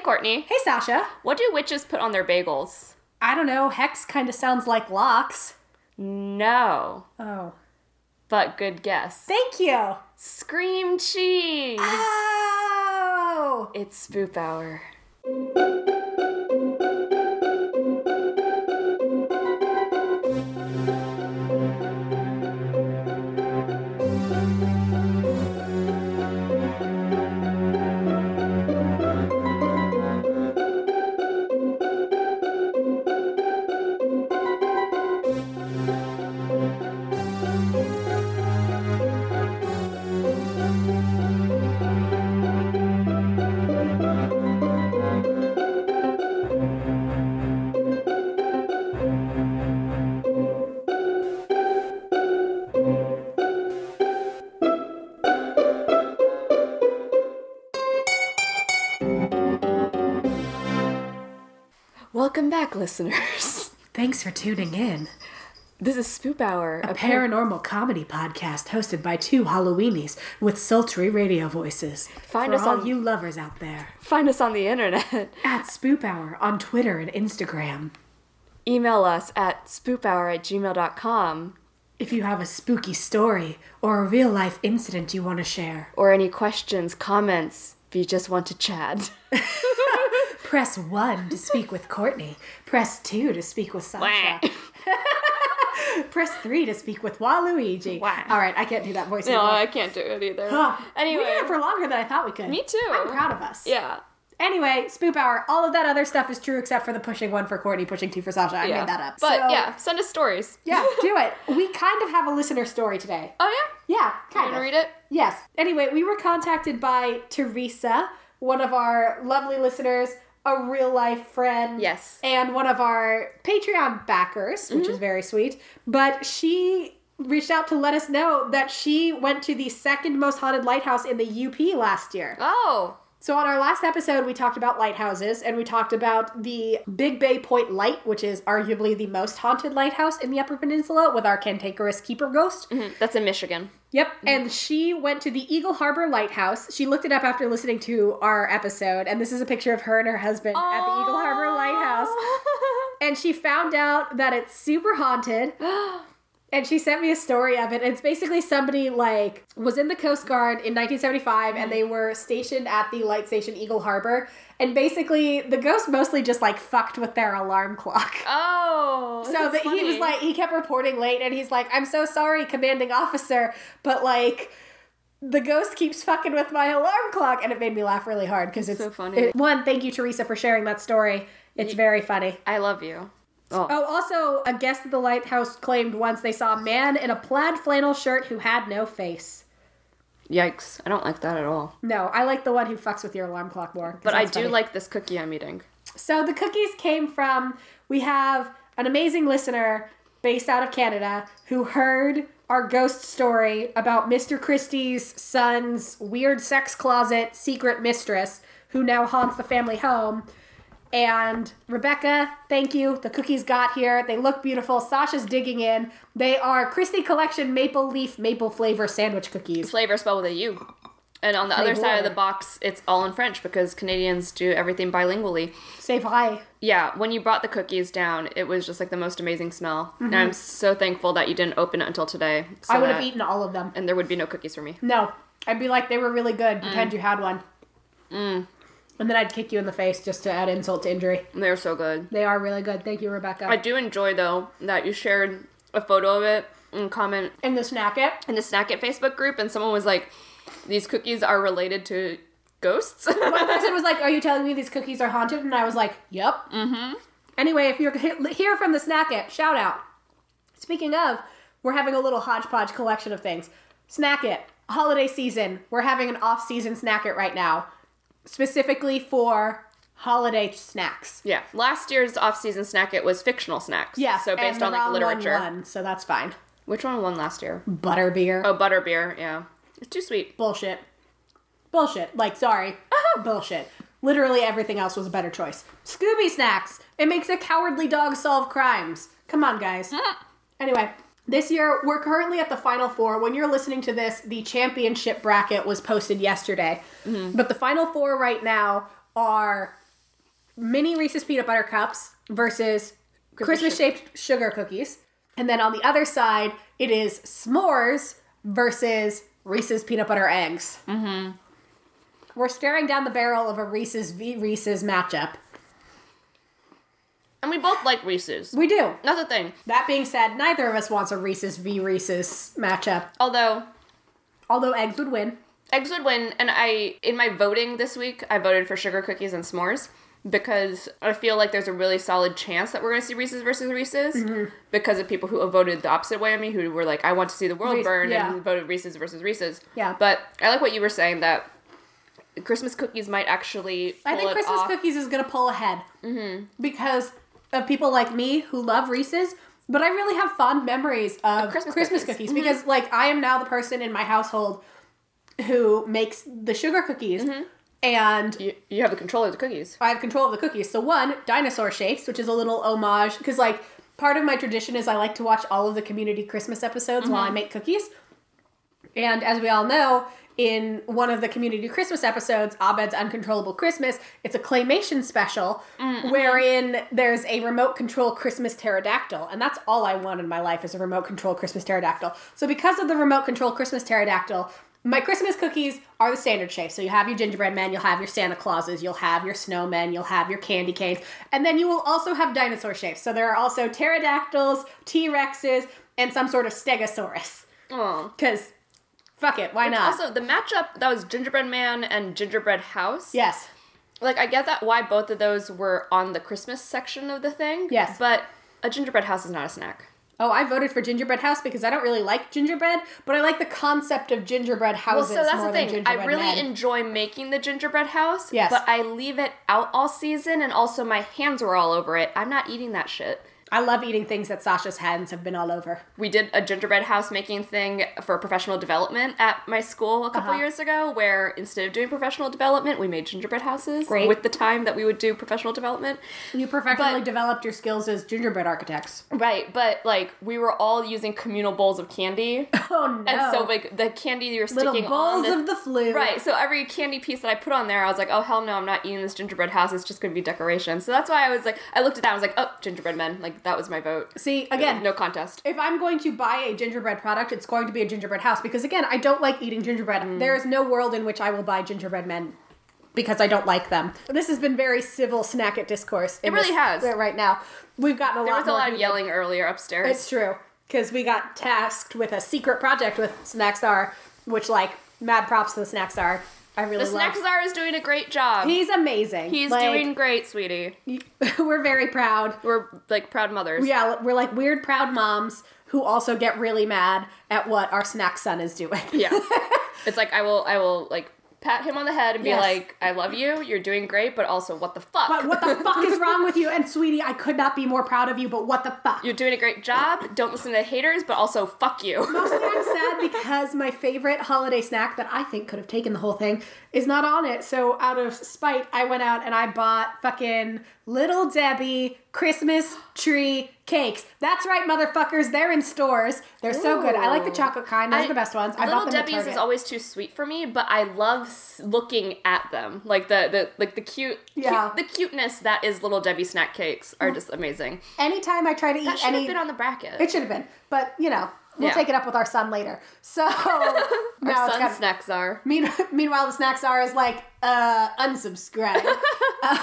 Hey, Courtney. Hey, Sasha. What do witches put on their bagels? I don't know. Hex kind of sounds like locks. No. Oh. But good guess. Thank you. Scream cheese. Oh. It's spoop hour. Listeners. Thanks for tuning in. This is Spoop Hour, A paranormal comedy podcast hosted by two Halloweenies with sultry radio voices. Find For us all on- you lovers out there. Find us on the internet. At Spoop Hour on Twitter and Instagram. Email us at spoophour at gmail.com If you have a spooky story or a real life incident you want to share, or any questions, comments, if you just want to chat. press 1 to speak with Courtney. Press 2 to speak with Sasha. press 3 to speak with Waluigi. All right, I can't do that voice no, anymore. I can't do it either. Anyway. We did it for longer than I thought we could. Me too. I'm proud of us. Yeah. Anyway, Spoop Hour, all of that other stuff is true except for the pushing one for Courtney, pushing two for Sasha. I yeah. made that up. But So, yeah, send us stories. Yeah, do it. We kind of have a listener story today. Oh, yeah? Yeah, You kind want of. read it? Yes. Anyway, we were contacted by Teresa, one of our lovely listeners, a real life friend. Yes. And one of our Patreon backers, which is mm-hmm. very sweet. But she reached out to let us know that she went to the second most haunted lighthouse in the UP last year. Oh. So on our last episode, we talked about lighthouses and we talked about the Big Bay Point Light, which is arguably the most haunted lighthouse in the Upper Peninsula with our cantankerous keeper ghost. Mhm, That's in Michigan. Yep. And she went to the Eagle Harbor Lighthouse. She looked it up after listening to our episode, and this is a picture of her and her husband at the Eagle Harbor Lighthouse. And she found out that it's super haunted. And she sent me a story of it. It's basically somebody like was in the Coast Guard in 1975 and they were stationed at the light station Eagle Harbor. And basically the ghost mostly just like fucked with their alarm clock. oh. So that he was like, he kept reporting late, and he's like, "I'm so sorry, commanding officer, but like." The ghost keeps fucking with my alarm clock, and it made me laugh really hard because it's So funny. it- one, thank you, Teresa, for sharing that story. It's very funny. I love you. Oh. Oh, also, a guest at the lighthouse claimed once they saw a man in a plaid flannel shirt who had no face. Yikes. I don't like that at all. No, I like the one who fucks with your alarm clock more. But I do funny. like this cookie I'm eating. So the cookies came from we have an amazing listener based out of Canada who heard our ghost story about Mr. Christie's son's weird sex closet secret mistress who now haunts the family home. And Rebecca, thank you. The cookies got here. They look beautiful. Sasha's digging in. They are Christie Collection Maple Leaf Maple Flavor Sandwich Cookies. Flavor spelled with a U. And on the other side of the box, it's all in French because Canadians do everything bilingually. C'est vrai. Yeah, when you brought the cookies down, it was just like the most amazing smell. And I'm so thankful that you didn't open it until today. so Mm-hmm. I would have eaten all of them. And there would be no cookies for me. No, I'd be like, they were really good. Mm. Pretend you had one. And then I'd kick you in the face just to add insult to injury. They're so good. They are really good. Thank you, Rebecca. I do enjoy though that you shared a photo of it and comment in the snack it. in the Snack It Facebook group, and someone was like, "These cookies are related to ghosts." One person was like, "Are you telling me these cookies are haunted?" And I was like, "Yep." Mm-hmm. Anyway, if you're here from the snack it, shout out. Speaking of, we're having a little hodgepodge collection of things. Snack it, holiday season. We're having an off-season snack it right now, specifically for holiday snacks. yeah, last year's off-season Snack It was fictional snacks. Yeah, so based on like literature. One won, so that's fine. Which one won last year? Butterbeer. Oh, butterbeer. Yeah, it's too sweet. Bullshit. Bullshit. Like, sorry. Bullshit. Literally everything else was a better choice. Scooby Snacks. It makes a cowardly dog solve crimes. Come on, guys. Anyway, this year we're currently at the final four. When you're listening to this, the championship bracket was posted yesterday. But the final four right now are mini Reese's peanut butter cups versus Christmas Christmas shaped sugar cookies. And then on the other side, it is s'mores versus Reese's peanut butter eggs. Mm-hmm. We're staring down the barrel of a Reese's v Reese's matchup. And we both like Reese's. We do. That's the thing. That being said, neither of us wants a Reese's v Reese's matchup. Although Although eggs would win. eggs would win, and I in my voting this week, I voted for sugar cookies and s'mores because I feel like there's a really solid chance that we're going to see Reese's versus Reese's Mm-hmm. because of people who voted the opposite way of me, who were like, I want to see the world Reese- burn, yeah. and voted Reese's versus Reese's. Yeah. But I like what you were saying that Christmas cookies might actually. I think Christmas off. cookies is going to pull ahead because of people like me who love Reese's. But I really have fond memories of Christmas Christmas, cookies. cookies, mm-hmm. because, like, I am now the person in my household who makes the sugar cookies, mm-hmm. and You, you have the control of the cookies. I have control of the cookies. So one, dinosaur shapes, which is a little homage because like part of my tradition is I like to watch all of the community Christmas episodes while I mm-hmm. make cookies. And as we all know, in one of the community Christmas episodes, Abed's Uncontrollable Christmas, it's a claymation special mm-hmm. wherein there's a remote control Christmas pterodactyl. And that's all I want in my life is a remote control Christmas pterodactyl. So because of the remote control Christmas pterodactyl, my Christmas cookies are the standard shape. So you have your gingerbread men, you'll have your Santa Clauses, you'll have your snowmen, you'll have your candy canes, and then you will also have dinosaur shapes. So there are also pterodactyls, T Rexes, and some sort of stegosaurus. Because fuck it, why not? Also, the matchup that was Gingerbread Man and Gingerbread House. yes. Like, I get that why both of those were on the Christmas section of the thing. Yes. But a gingerbread house is not a snack. Oh, I voted for gingerbread house because I don't really like gingerbread, but I like the concept of gingerbread Well, houses so that's more the thing. I really men. enjoy making the gingerbread house. Yes. But I leave it out all season, and also my hands were all over it. I'm not eating that shit. I love eating things that Sasha's hands have been all over. We did a gingerbread house making thing for professional development at my school a couple Uh-huh. years ago, where instead of doing professional development, we made gingerbread houses Great. with the time that we would do professional development. You professionally But- developed your skills as gingerbread architects. Right, but like we were all using communal bowls of candy. Oh no! And so like the candy you're little sticking on bowls the, of the flu. Right, so every candy piece that I put on there, I was like, oh hell no, I'm not eating this gingerbread house. It's just gonna be decoration. So that's why I was like, I looked at that, I was like, oh, gingerbread men. Like that was my vote. See again, no contest. if I'm going to buy a gingerbread product, it's going to be a gingerbread house because again, I don't like eating gingerbread. Mm. There is no world in which I will buy gingerbread men because I don't like them. This has been very civil snack at discourse. It really has. Right now, we've gotten a There lot was a lot of yelling earlier upstairs. It's true because we got tasked with a secret project with Snack Czar, which like mad props to the Snack Czar. I really the love. snack czar is doing a great job. He's amazing. He's Like, doing great, sweetie. we're very proud. We're like proud mothers. Yeah, we're like weird proud moms who also get really mad at what our snack son is doing. Yeah. it's like I will I will like pat him on the head and be Yes. like, I love you, you're doing great, but also what the fuck? But what the fuck is wrong with you? And sweetie, I could not be more proud of you, but what the fuck? You're doing a great job. Don't listen to haters, but also fuck you. Mostly I'm sad because my favorite holiday snack that I think could have taken the whole thing is not on it. So out of spite, I went out and I bought fucking Little Debbie Christmas tree cakes. That's right, motherfuckers. They're in stores. They're so good. I like the chocolate kind. Those I- are the best ones. I Little Debbie's is always too sweet for me, but I love looking at them. Like the, the like the cute, cute- Yeah. the cuteness that is Little Debbie snack cakes are just amazing. Anytime I try to That eat should have any, been on the bracket. it should have been. But you know, we'll Yeah. take it up with our son later. So Our now it's son's got snacks are. Mean, meanwhile, the snack czar is like, uh, unsubscribe.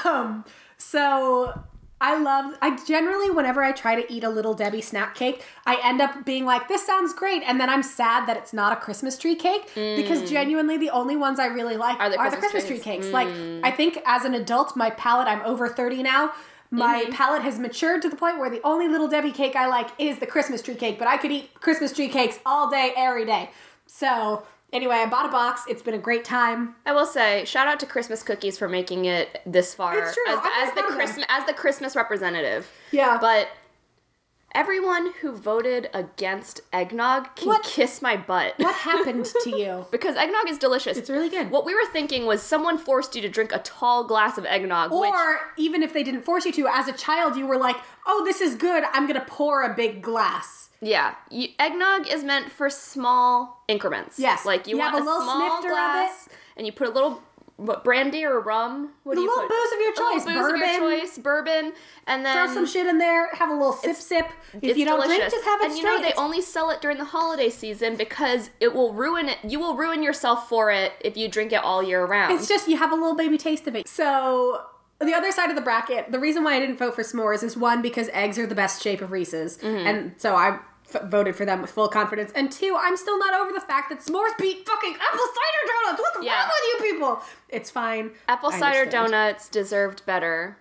um, so I love, I generally, whenever I try to eat a little Debbie snack cake, I end up being like, this sounds great. And then I'm sad that it's not a Christmas tree cake because genuinely the only ones I really like Mm. Are the are the Christmas Christmas tree cakes. Like, I think as an adult, my palate, I'm over 30 now. My Mm-hmm. palate has matured to the point where the only little Debbie cake I like is the Christmas tree cake, but I could eat Christmas tree cakes all day, every day. So, anyway, I bought a box. It's been a great time. I will say, shout out to Christmas Cookies for making it this far It's true. as, as the proud of them. Christmas as the Christmas representative. Yeah. But everyone who voted against eggnog can What? kiss my butt. What happened to you? Because eggnog is delicious. It's really good. What we were thinking was someone forced you to drink a tall glass of eggnog, which Or even if they didn't force you to, as a child, you were like, oh, this is good. I'm going to pour a big glass. yeah, you, eggnog is meant for small increments. Yes. like you, You have want a little small snifter of glass, and you put a little what brandy or rum? What The do you little put? booze of your little choice, booze of your bourbon. choice, bourbon, and then Throw some shit in there. Have a little sip sip. If you don't drink, just have it and straight. you know they It's- only sell it during the holiday season because it will ruin it. You will ruin yourself for it if you drink it all year round. It's just you have a little baby taste of it. So the other side of the bracket, the reason why I didn't vote for s'mores is one because eggs are the best shape of Reese's, Mm-hmm. and so I f- voted for them with full confidence. And two, I'm still not over the fact that s'mores beat fucking apple cider donuts. What's Yeah. wrong with you people? It's fine. Apple I cider understand. donuts deserved better.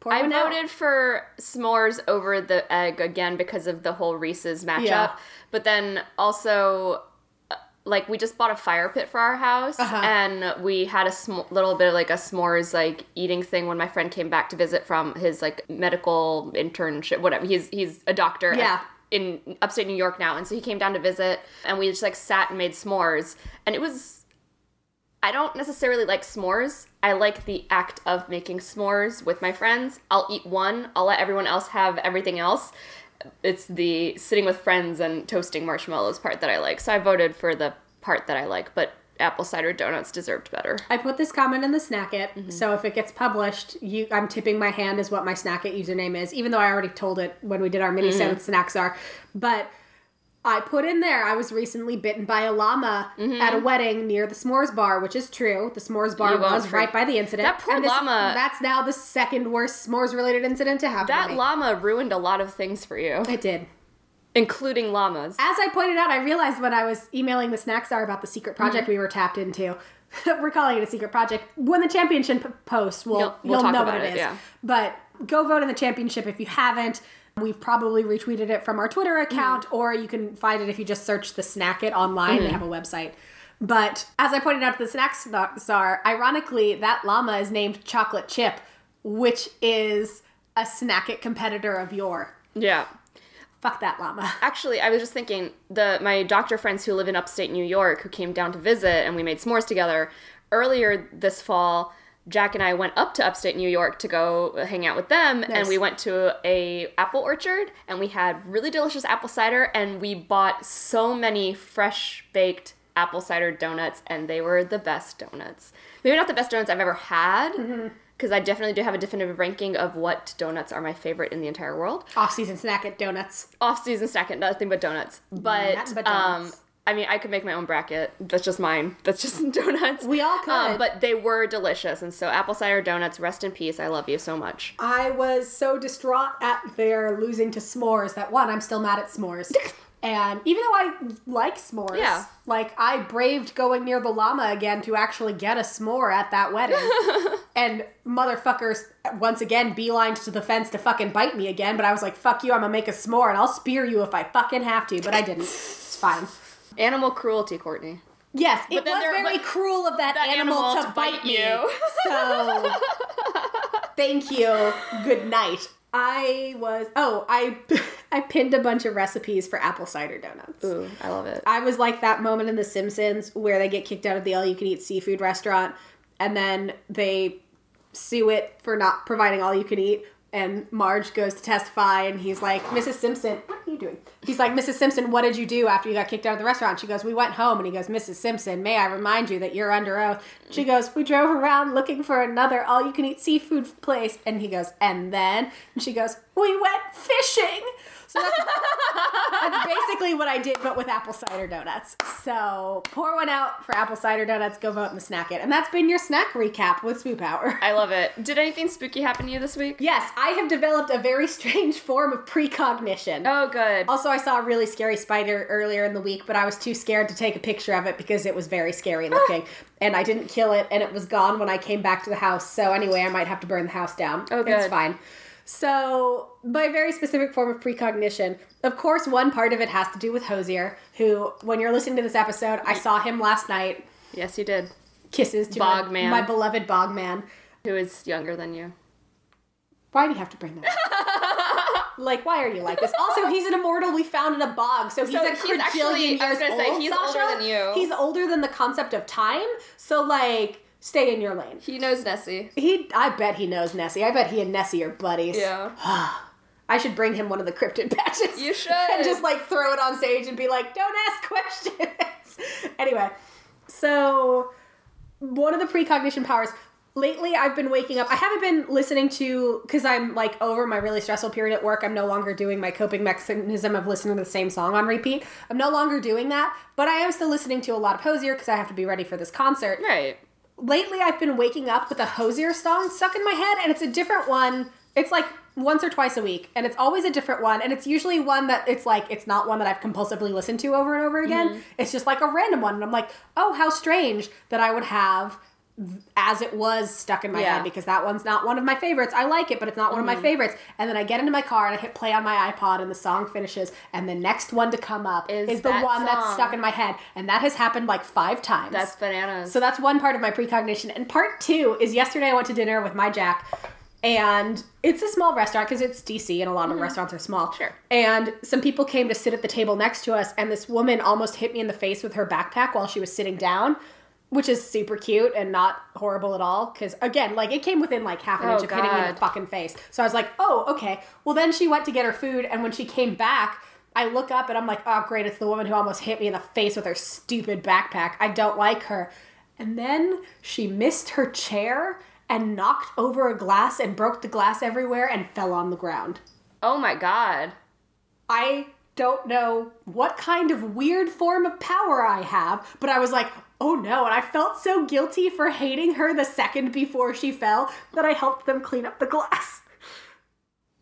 Pour I one out. voted for s'mores over the egg again because of the whole Reese's matchup. Yeah. But then also, uh, like, we just bought a fire pit for our house, Uh-huh. and we had a sm- little bit of like a s'mores like eating thing when my friend came back to visit from his like medical internship. Whatever. He's he's a doctor. Yeah. In upstate New York now, and so he came down to visit, and we just like sat and made s'mores, and it was I don't necessarily like s'mores. I like the act of making s'mores with my friends. I'll eat one, I'll let everyone else have everything else. It's the sitting with friends and toasting marshmallows part that I like. So I voted for the part that I like, but apple cider donuts deserved better. I put this comment in the snack it, Mm-hmm. so if it gets published, you I'm tipping my hand is what my snack it username is, even though I already told it when we did our mini Mm-hmm. set with snack czar. But I put in there I was recently bitten by a llama at a wedding near the s'mores bar, which is true. The s'mores bar Mm-hmm. You was right by the incident. That poor this- llama- That's now the second worst s'mores related incident to happen. That llama ruined a lot of things for you, it did. Including llamas. As I pointed out, I realized when I was emailing the snack czar about the secret project Mm-hmm. we were tapped into. we're calling it a secret project. When the championship post, we'll, You'll- you'll, we'll talk know about what it it, is. yeah. But go vote in the championship if you haven't. We've probably retweeted it from our Twitter account, Mm-hmm. or you can find it if you just search the Snack It online. They have a website. But as I pointed out to the snack czar, ironically, that llama is named Chocolate Chip, which is a Snack It competitor of your. yeah. Fuck that llama. Actually, I was just thinking the my doctor friends who live in upstate New York who came down to visit and we made s'mores together earlier this fall. Jack and I went up to upstate New York to go hang out with them, and we went to a apple orchard, and we had really delicious apple cider, and we bought so many fresh baked apple cider donuts, and they were the best donuts. Maybe not the best donuts I've ever had, mm-hmm. Because I definitely do have a definitive ranking of what donuts are my favorite in the entire world Off season Snack It donuts. off season snack it, nothing but donuts. But, Nothing but um. I mean I could make my own bracket. That's just mine. That's just donuts. We all could. Um, but they were delicious and so apple cider donuts, rest in peace. I love you so much. I was so distraught at their losing to s'mores that one, I'm still mad at s'mores. and even though I like s'mores, Yeah. like I braved going near the llama again to actually get a s'more at that wedding. and motherfuckers once again beelined to the fence to fucking bite me again, but I was like, fuck you, I'm gonna make a s'more and I'll spear you if I fucking have to, but I didn't. It's fine. Animal cruelty, Courtney. Yes, it then was very but- cruel of that, that animal, animal to, to bite, bite me. you. So, thank you. Good night. I was oh I I pinned a bunch of recipes for apple cider donuts. Ooh, I love it. I was like that moment in The Simpsons where they get kicked out of the all-you-can-eat seafood restaurant, and then they sue it for not providing all-you-can-eat. And Marge goes to testify, and he's like, "Mrs. Simpson, what are you doing?" He's like, "Mrs. Simpson, what did you do after you got kicked out of the restaurant?" She goes, "We went home." And he goes, "Mrs. Simpson, may I remind you that you're under oath?" She goes, "We drove around looking for another all-you-can-eat seafood place." And he goes, "And then?" And she goes, "We went fishing." So that's that's basically what I did, but with apple cider donuts. So pour one out for apple cider donuts. Go vote in the snack it, and that's been your snack recap with Spoop Hour. I love it. Did anything spooky happen to you this week? Yes, I have developed a very strange form of precognition. Oh good. Also, I saw a really scary spider earlier in the week, but I was too scared to take a picture of it because it was very scary looking. and I didn't kill it, and it was gone when I came back to the house. So, anyway, I might have to burn the house down. Oh, good. It's fine. So, by a very specific form of precognition, of course, one part of it has to do with Hozier, who, when you're listening to this episode, I saw him last night. Yes, you did. Kisses to my, Bogman. my beloved Bogman. Who is younger than you? Why do you have to bring that up? like, why are you like this? Also, he's an immortal we found in a bog, so he's So a he's actually- I was years gonna say, old, he's Sasha. older than you. He's older than the concept of time, so, like, stay in your lane. He knows Nessie. He, I bet he knows Nessie. I bet he and Nessie are buddies. Yeah. I should bring him one of the cryptid patches. You should. and just, like, throw it on stage and be like, don't ask questions. anyway, so one of the precognition powers lately I've been waking up. I haven't been listening to because I'm like over my really stressful period at work. I'm no longer doing my coping mechanism of listening to the same song on repeat. I'm no longer doing that, but I am still listening to a lot of Hozier because I have to be ready for this concert. Right. Lately I've been waking up with a Hozier song stuck in my head and it's a different one. It's like once or twice a week and it's always a different one and it's usually one that it's like it's not one that I've compulsively listened to over and over again. Mm-hmm. It's just like a random one and I'm like, "Oh, how strange that I would have as it was stuck in my Yeah. head because that one's not one of my favorites. I like it, but it's not one of my favorites. And then I get into my car and I hit play on my iPod and the song finishes and the next one to come up Is is, the one that's stuck in my head. And that has happened like 5 times. That's bananas. So that's one part of my precognition. And part two is yesterday I went to dinner with my Jack, and it's a small restaurant because it's DC and a lot of restaurants are small. Mm-hmm. Sure. And some people came to sit at the table next to us, and this woman almost hit me in the face with her backpack while she was sitting down. Which is super cute and not horrible at all. Because again, like it came within like half an Oh, inch of hitting me in the fucking face. So I was like, oh, okay. Well, then she went to get her food, and when she came back, I look up and I'm like, oh, great, it's the woman who almost hit me in the face with her stupid backpack. I don't like her. And then she missed her chair and knocked over a glass and broke the glass everywhere and fell on the ground. oh my god. I don't know what kind of weird form of power I have, but I was like, oh no. And I felt so guilty for hating her the second before she fell that I helped them clean up the glass.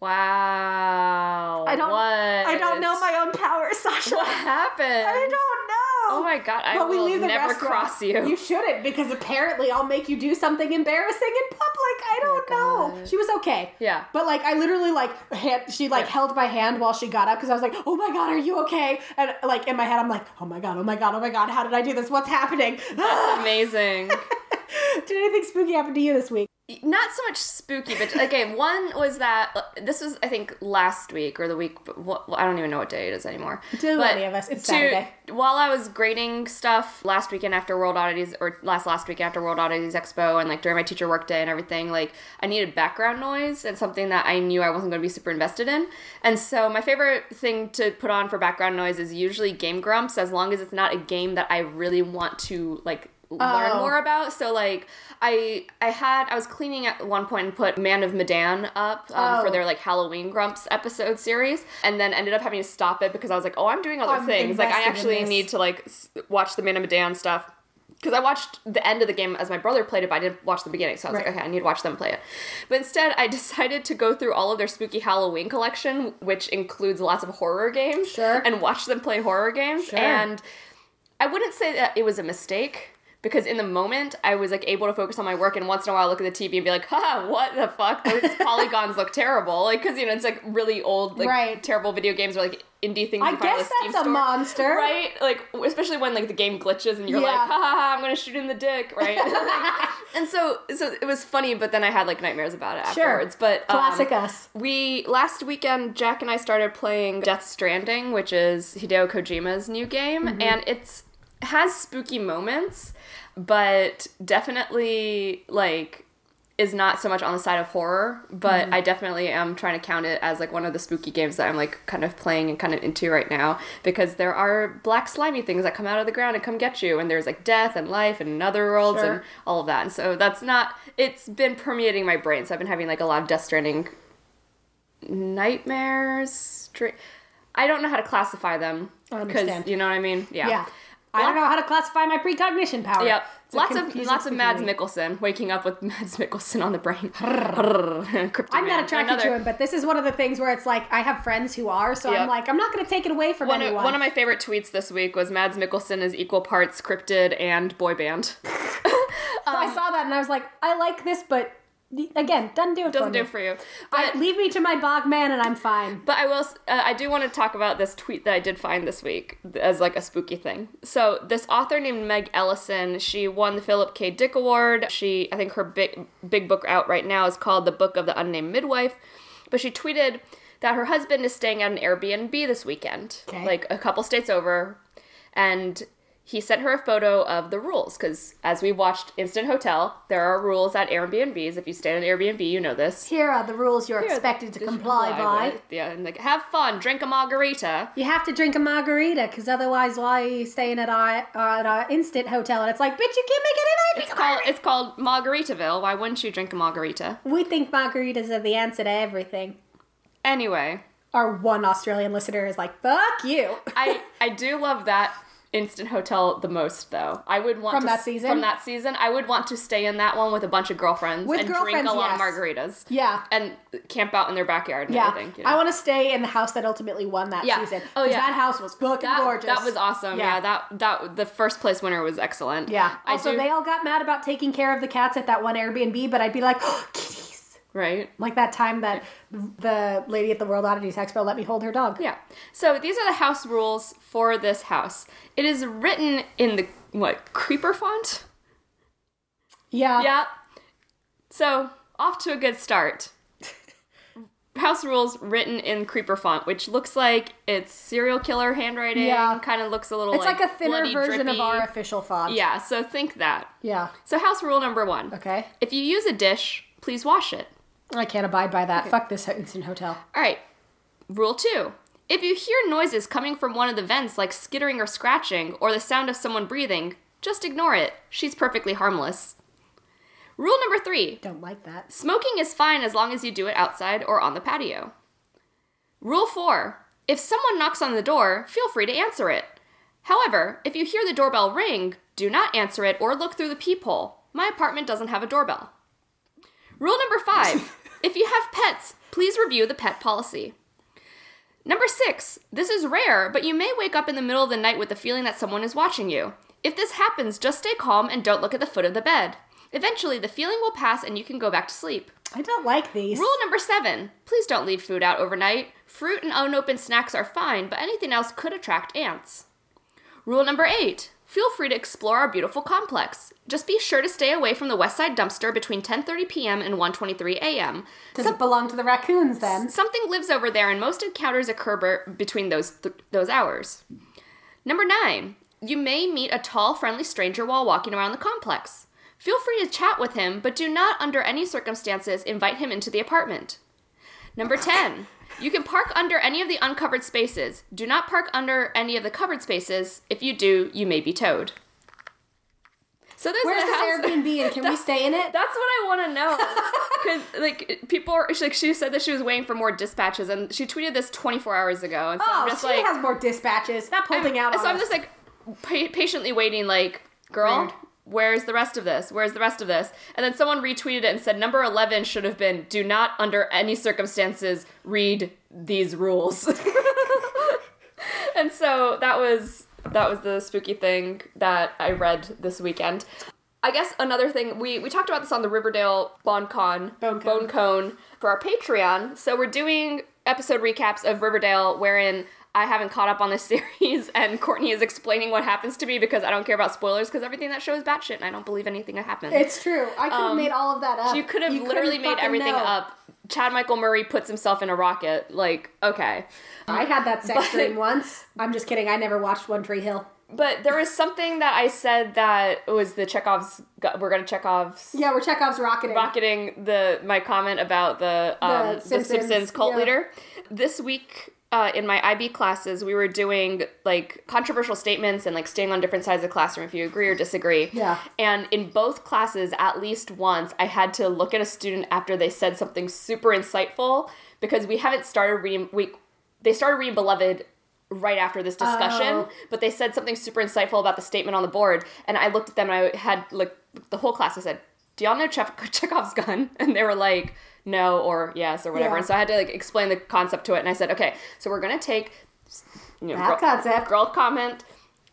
Wow. I don't What? I don't know my own power, Sasha. What happened? I don't know. Oh my god, I But we will leave the never restaurant. cross you. You shouldn't because apparently I'll make you do something embarrassing in public. I oh don't know. God. She was okay. Yeah. But like I literally like hand, she like Yeah. held my hand while she got up because I was like, "Oh my god, are you okay?" And like in my head I'm like, "Oh my god, oh my god, oh my god, how did I do this? What's happening?" That's amazing. did anything spooky happen to you this week? Not so much spooky, but okay. One was that this was I think last week or the week. what- I don't even know what day it is anymore. To But any of us, it's to- Saturday. While I was grading stuff last weekend after World Oddities, or last last week after World Oddities Expo, and like during my teacher work day and everything, like I needed background noise and something that I knew I wasn't going to be super invested in. And so my favorite thing to put on for background noise is usually Game Grumps, as long as it's not a game that I really want to like learn Oh. more about. So like I I had I was cleaning at one point and put Man of Medan up um, for Oh. their like Halloween Grumps episode series, and then ended up having to stop it because I was like, oh, I'm doing other I'm things. Like I actually need to like s- watch the Man of Medan stuff. Because I watched the end of the game as my brother played it, but I didn't watch the beginning. So I was Right. like, okay, I need to watch them play it. But instead, I decided to go through all of their spooky Halloween collection, which includes lots of horror games, Sure. and watch them play horror games. Sure. And I wouldn't say that it was a mistake because in the moment I was like able to focus on my work and once in a while look at the TV and be like, "Ha, what the fuck? Those polygons look terrible." Like cuz you know, it's like really old like Right. terrible video games or like indie things I you find at guess that's a store. monster. Right? Like especially when like the game glitches and you're Yeah. like, "Ha ha, ha I'm going to shoot in the dick," right? and so so it was funny, but then I had like nightmares about it Sure. afterwards. But um, Classic us. we last weekend Jack and I started playing Death Stranding, which is Hideo Kojima's new game, Mm-hmm. and it's has spooky moments, but definitely like is not so much on the side of horror, but Mm-hmm. I definitely am trying to count it as like one of the spooky games that I'm like kind of playing and kind of into right now because there are black slimy things that come out of the ground and come get you and there's like death and life and other worlds Sure. and all of that. And so that's not it's been permeating my brain. So I've been having like a lot of Death Stranding nightmares. Dra- I don't know how to classify them because you know what I mean. Yeah. Yeah. I don't know how to classify my precognition power. Yep. It's Lots of lots of Mads. Mikkelsen waking up with Mads Mikkelsen on the brain. I'm not attracted Another- to him, but this is one of the things where it's like I have friends who are, so Yep. I'm like, I'm not going to take it away from One of, anyone. one of my favorite tweets this week was Mads Mikkelsen is equal parts cryptid and boy band. I saw that and I was like, I like this, but again, doesn't do it Doesn't for do it for you. I- leave me to my bog man and I'm fine. But I will. Uh, I do want to talk about this tweet that I did find this week as like a spooky thing. So this author named Meg Elison, she won the Philip K. Dick Award. She, I think, her big big book out right now is called The Book of the Unnamed Midwife. But she tweeted that her husband is staying at an Airbnb this weekend, Okay. like a couple states over, and he sent her a photo of the rules because as we watched Instant Hotel, there are rules at Airbnbs. If you stay in an Airbnb, you know this. Here are the rules you're Here expected to the- comply by. with. Yeah, and like have fun, drink a margarita. You have to drink a margarita because otherwise, why are you staying at our, at our instant hotel? And it's like, bitch, you can't make anything. It's called it's called Margaritaville. Why wouldn't you drink a margarita? We think margaritas are the answer to everything. Anyway, Our one Australian listener is like, fuck you. I I do love that Instant Hotel the most though. I would want From to, that season? From that season, I would want to stay in that one with a bunch of girlfriends With and drink a lot yes. of margaritas. Yeah. And camp out in their backyard and Yeah, everything. you know? I want to stay in the house that ultimately won that Yeah. season. Oh yeah. that house was fucking that, gorgeous. that was awesome. Yeah. Yeah. that that the first place winner was excellent. Yeah. Also, do, they all got mad about taking care of the cats at that one Airbnb, but I'd be like, oh. Right. Like that time that the lady at the World Oddities Expo let me hold her dog. Yeah. So these are the house rules for this house. It is written in the what creeper font. Yeah. Yeah. So off to a good start. House rules written in creeper font, which looks like it's serial killer handwriting. Yeah. Kind of looks a little It's like, a thinner bloody, version of our official font. Yeah. So think that. Yeah. So house rule number one: Okay. if you use a dish, please wash it. I can't abide by that. Fuck this instant hotel. All right. Rule two. If you hear noises coming from one of the vents like skittering or scratching or the sound of someone breathing, just ignore it. She's perfectly harmless. Rule number three. Don't like that. Smoking is fine as long as you do it outside or on the patio. Rule four. If someone knocks on the door, feel free to answer it. However, if you hear the doorbell ring, do not answer it or look through the peephole. My apartment doesn't have a doorbell. Rule number five. if you have pets, please review the pet policy. Number six, this is rare, but you may wake up in the middle of the night with the feeling that someone is watching you. If this happens, just stay calm and don't look at the foot of the bed. Eventually, the feeling will pass and you can go back to sleep. I don't like these. Rule number seven please don't leave food out overnight. Fruit and unopened snacks are fine, but anything else could attract ants. Rule number eight feel free to explore our beautiful complex. Just be sure to stay away from the west side dumpster between 10:30 p.m. and 1:23 a.m. Does it belong to the raccoons then? Something lives over there, and most encounters occur between those th- those hours. Number nine, you may meet a tall, friendly stranger while walking around the complex. Feel free to chat with him, but do not, under any circumstances, invite him into the apartment. Number ten, you can park under any of the uncovered spaces. Do not park under any of the covered spaces. If you do, you may be towed. So there's Where's the this Airbnb and can we stay in it? that's what I want to know. Because like people, are, like she said that she was waiting for more dispatches, and she tweeted this 24 hours ago, and so Oh, I'm just she like, has more dispatches. Stop holding out on so I'm just like pa- patiently waiting, like, girl. Rude. Where's the rest of this? Where's the rest of this? And then someone retweeted it and said number 11 should have been do not under any circumstances read these rules. and so that was that was the spooky thing that I read this weekend. I guess another thing we we talked about this on the Riverdale BonCon Bone Cone. Bone Cone for our Patreon. So we're doing episode recaps of Riverdale wherein I haven't caught up on this series and Courtney is explaining what happens to me because I don't care about spoilers because everything that show is batshit and I don't believe anything that happened. it's true. I could have made all of that up. Um, you could have literally made everything know. up. Chad Michael Murray puts himself in a rocket. Like, okay. I had that sex But- dream once. I'm just kidding. I never watched One Tree Hill. But there was something that I said that was the Chekhov's. We're gonna Chekhov's Yeah, we're Chekhov's rocketing. rocketing the my comment about the um, the Simpsons, Simpsons, cult yeah. leader. This week uh, in my IB classes, we were doing like controversial statements and like staying on different sides of the classroom if you agree or disagree. Yeah. And in both classes, at least once, I had to look at a student after they said something super insightful because we haven't started reading. We they started reading Beloved right after this discussion, Oh. but they said something super insightful about the statement on the board, and I looked at them and I had like the whole class. I said, "Do y'all know Chekhov's gun?" And they were like, "No," or "Yes," or whatever. Yeah. And so I had to like explain the concept to it, and I said, "Okay, so we're gonna take, you know, That girl, concept. girl comment."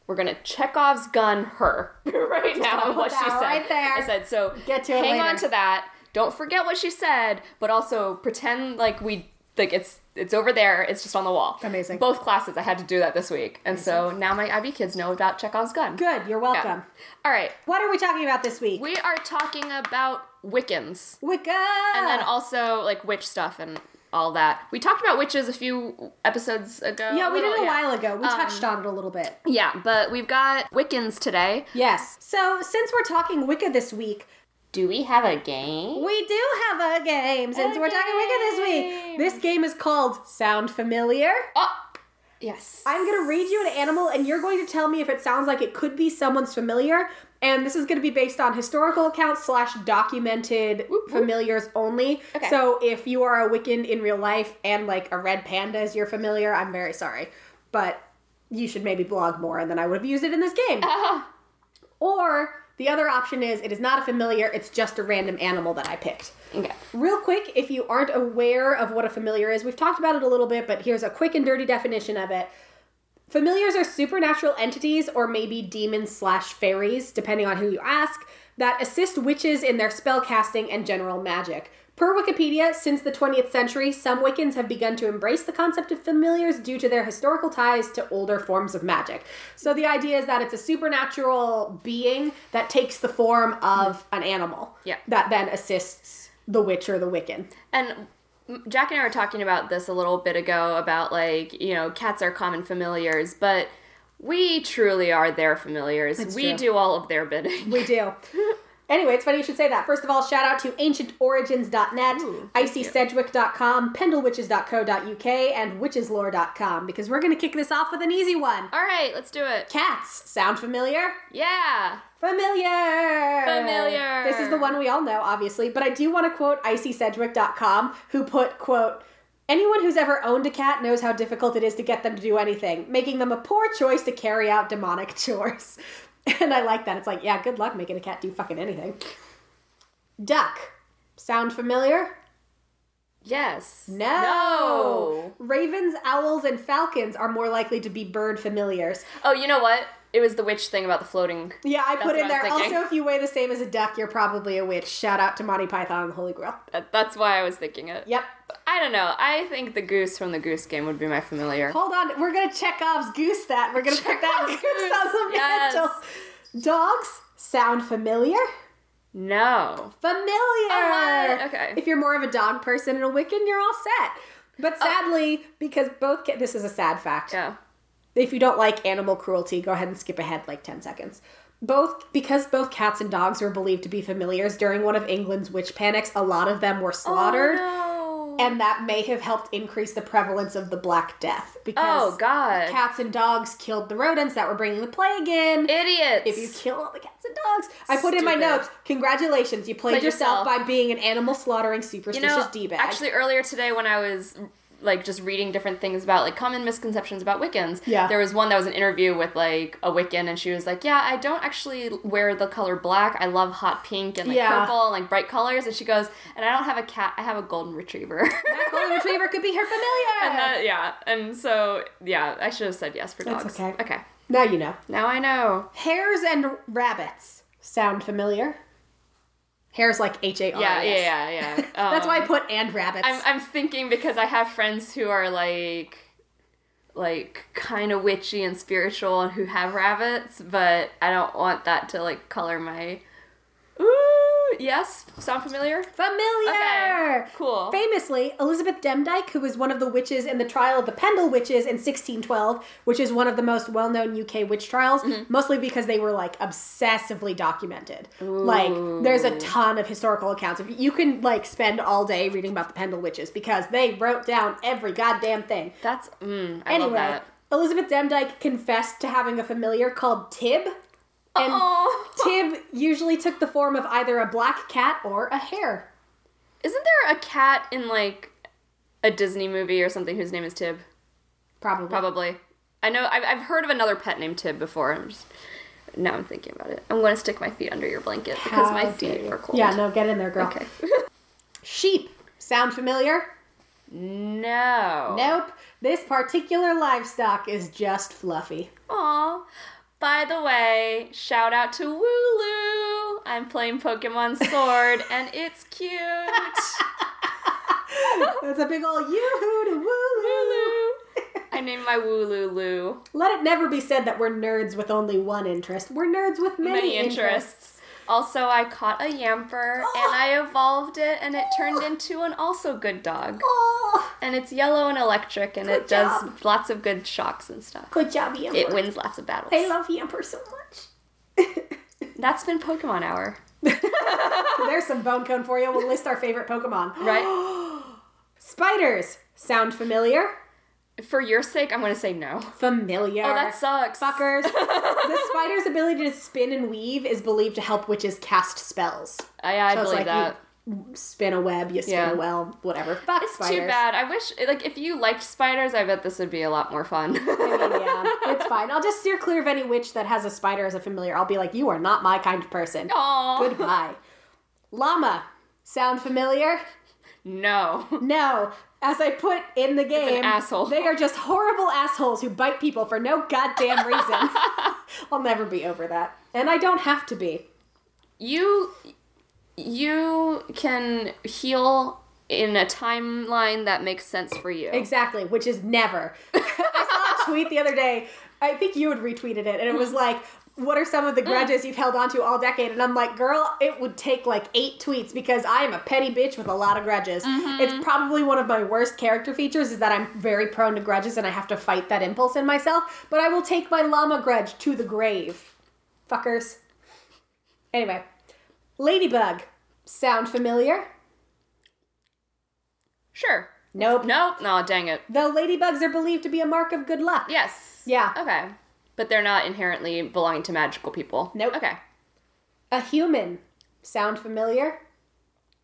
We're gonna Chekhov's gun her right now. and what she said. right there. I said so. Get to hang on to that. Don't forget what she said, but also pretend like we like it's it's over there. It's just on the wall. Amazing. Both classes, I had to do that this week, and so now my IB kids know about Chekhov's gun. Good. You're Yeah. welcome. All right, What are we talking about this week? we are talking about Wiccans, Wicca. and then also like witch stuff and all that. We talked about witches a few episodes ago. Yeah, we did little- a yeah. while ago. We um, touched on it a little bit. Yeah, but we've got Wiccans today. Yes. So since we're talking Wicca this week, Do we have a game? we do have a game. Since A we're talking Wicca this week, this game is called Sound Familiar. Oh, yes. I'm gonna read you an animal, and you're going to tell me if it sounds like it could be someone's familiar. And this is going to be based on historical accounts slash documented familiars only. Okay. So if you are a Wiccan in real life and like a red panda is your familiar, I'm very sorry, but you should maybe blog more, and then I would have used it in this game. Ah, Or the other option is it is not a familiar; it's just a random animal that I picked. okay. Real quick, if you aren't aware of what a familiar is, we've talked about it a little bit, but here's a quick and dirty definition of it. Familiars are supernatural entities or maybe demons slash fairies, depending on who you ask, that assist witches in their spell casting and general magic. Per Wikipedia, since the 20th century, some Wiccans have begun to embrace the concept of familiars due to their historical ties to older forms of magic. So the idea is that it's a supernatural being that takes the form of an animal Yeah. that then assists the witch or the Wiccan. And Jack and I were talking about this a little bit ago about like, you know, cats are common familiars, but we truly are their familiars. It's we true. do all of their bidding. We do. Anyway, it's funny you should say that. First of all, shout out to ancientorigins.net, Ooh, icysedgwick.com, pendlewitches.co.uk, and witcheslore.com because we're going to kick this off with an easy one. all right, let's do it. Cats. Sound familiar? Yeah. Familiar. Familiar. This is the one we all know, obviously, but I do want to quote icysedgwick.com, who put, quote, Anyone who's ever owned a cat knows how difficult it is to get them to do anything, making them a poor choice to carry out demonic chores. And I like that. It's like, yeah, good luck making a cat do fucking anything. Duck. Sound familiar? Yes. No. No. Ravens, owls, and falcons are more likely to be bird familiars. Oh, you know what? It was the witch thing about the floating. Yeah, I put That's in I there. Also, if you weigh the same as a duck, you're probably a witch. Shout out to Monty Python and the Holy Grail. That, that's why I was thinking it. Yep. I don't know. I think the goose from the goose game would be my familiar. Hold on, we're gonna check Chekhov's goose that. We're gonna put that goose on the Yes. Dogs sound familiar? No. Familiar. Oh. Okay. If you're more of a dog person and a Wiccan, you're all set. But oh. sadly, because both ca- this is a sad fact. Yeah. If you don't like animal cruelty, go ahead and skip ahead like 10 seconds. Both because both cats and dogs were believed to be familiars during one of England's witch panics, a lot of them were oh, slaughtered. Oh, no. And that may have helped increase the prevalence of the Black Death because oh God. cats and dogs killed the rodents that were bringing the plague in. Idiots. if you kill all the cats and dogs, I put in my notes. Congratulations, you played, Played yourself, yourself. by being an animal slaughtering you superstitious know, d-bag. actually earlier today when I was like just reading different things about like common misconceptions about Wiccans. Yeah. There was one that was an interview with like a Wiccan and she was like, Yeah, I don't actually wear the color black. I love hot pink and like Yeah. purple and like bright colors and she goes, And I don't have a cat, I have a golden retriever. that golden retriever could be her familiar. and that, yeah. And so yeah, I should have said yes for That's dogs. okay. Okay. now you know. Now I know. Hares and rabbits sound familiar. Hares like H A R. Yeah, yeah, yeah, yeah. That's why I Um, put and rabbits. I'm I'm thinking because I have friends who are like like kind of witchy and spiritual and who have rabbits, but I don't want that to like color my yes, sound familiar? familiar. Okay, cool. Famously, Elizabeth Demdike, who was one of the witches in the trial of the Pendle witches in 1612, which is one of the most well-known UK witch trials, Mm-hmm. mostly because they were like obsessively documented. Like, there's a ton of historical accounts. If you can like spend all day reading about the Pendle witches because they wrote down every goddamn thing. That's mm, I love Anyway, that. Elizabeth Demdike confessed to having a familiar called Tib. And Oh, Tib usually took the form of either a black cat or a hare. isn't there a cat in like a Disney movie or something whose name is Tib? Probably. Probably. I know. I've, I've heard of another pet named Tib before. I'm just now I'm thinking about it. I'm to stick my feet under your blanket because my feet you. are cold. Yeah, no, get in there, girl. Okay. Sheep. Sound familiar? no. Nope. This particular livestock is just fluffy. Aw. By the way, shout out to Wooloo. I'm playing Pokemon Sword and it's cute. That's a big old yoo-hoo to woo I named my Wooloo Lou. Let it never be said that we're nerds with only one interest. We're nerds with many, Many interests. interests. Also, I caught a yamper and I oh. evolved it, and it turned oh. into an also good dog. Oh, And it's yellow and electric, and Good it does lots of good shocks and stuff. good job, Yamper. It wins lots of battles. I love Yamper so much. That's been Pokemon Hour, There's some bone cone for you. We'll list our favorite Pokemon. right? Spiders sound familiar? For your sake, I'm gonna say no. Familiar. Oh, that sucks. Fuckers. the spider's ability to spin and weave is believed to help witches cast spells. I, I So believe like that. you spin a web, you spin Yeah. a well, whatever. Fuck It's spiders. too bad. I wish, like, if you liked spiders, I bet this would be a lot more fun. I mean, yeah, it's fine. I'll just steer clear of any witch that has a spider as a familiar. I'll be like, you are not my kind of person. Aww. Goodbye. Llama. Sound familiar? No. No. As I put in the game, asshole. they are just horrible assholes who bite people for no goddamn reason. I'll never be over that. And I don't have to be. You, you can heal in a timeline that makes sense for you. Exactly, which is never. I saw a tweet the other day. I think you had retweeted it, and it was like, "What are some of the mm. grudges you've held onto all decade?" And I'm like, "Girl, it would take like eight tweets because I am a petty bitch with a lot of grudges. Mm-hmm. It's probably one of my worst character features is that I'm very prone to grudges and I have to fight that impulse in myself. But I will take my llama grudge to the grave, fuckers. Anyway, ladybug, sound familiar? Sure. Nope. Nope. No, dang it. Though ladybugs are believed to be a mark of good luck. Yes. Yeah. Okay. But they're not inherently belonging to magical people. Nope. Okay. A human. Sound familiar?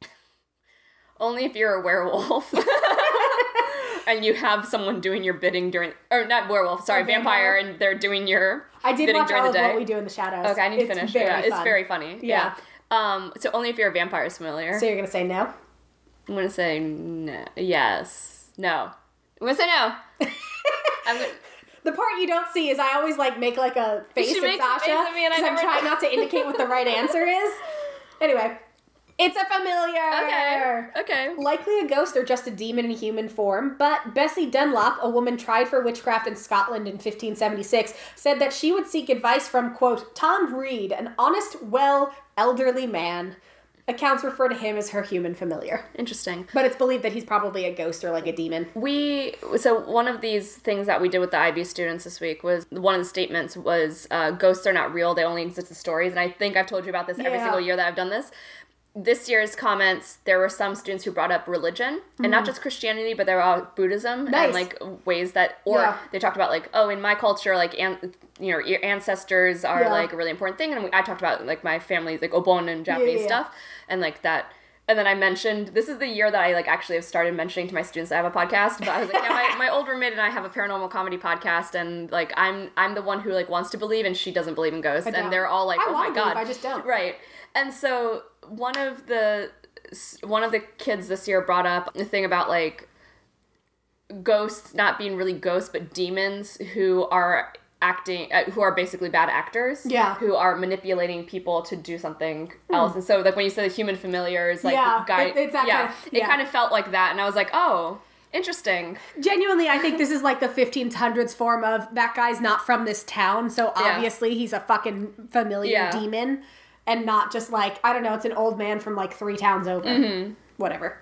Only if you're a werewolf. and you have someone doing your bidding during or not werewolf, sorry, vampire. vampire. and they're doing your I did bidding watch during all the of day. what we do in the shadows. Okay, I need to It's finish. Very yeah, it's fun. very funny. Yeah. Yeah. Um so only if you're a vampire is familiar. So you're gonna say no? I'm gonna say no. Yes. No. I'm gonna say no. I'm gonna The part you don't see is I always like make like a face at Sasha face at me and I 'cause I'm trying not to indicate what the right answer is. Anyway, it's a familiar. Okay. Okay. Likely a ghost or just a demon in human form, but Bessie Dunlop, a woman tried for witchcraft in Scotland in 1576, said that she would seek advice from, quote, Tom Reed, an honest, well, elderly man. Accounts refer to him as her human familiar. Interesting. But it's believed that he's probably a ghost or like a demon. We so one of these things that we did with the IB students this week was one of the statements was uh, ghosts are not real; they only exist in stories. And I think I've told you about this every Yeah. single year that I've done this. This year's comments, there were some students who brought up religion and not just Christianity, but there were Buddhism Mm. Nice. and like ways that, or Yeah. they talked about like, oh, in my culture, like, an, you know, your ancestors are Yeah. like a really important thing, and we, I talked about like my family's like Obon and Japanese yeah. stuff, and like that. And then I mentioned this is the year that I like actually have started mentioning to my students that I have a podcast. But I was like, yeah, my, my old roommate and I have a paranormal comedy podcast, and like I'm I'm the one who like wants to believe, and she doesn't believe in ghosts, and they're all like, I oh my god, I just don't. Right. And so one of the one of the kids this year brought up the thing about like ghosts not being really ghosts but demons who are acting uh, who are basically bad actors Yeah. who are manipulating people to do something else and so like when you said the human familiars like Yeah, guy it- it's that yeah kind of- it kind of felt like that and i was like oh interesting Genuinely, I think this is like the 1500s form of that guy's not from this town, so Yeah. obviously he's a fucking familiar Yeah. demon and not just like, I don't know, it's an old man from like three towns over. Whatever.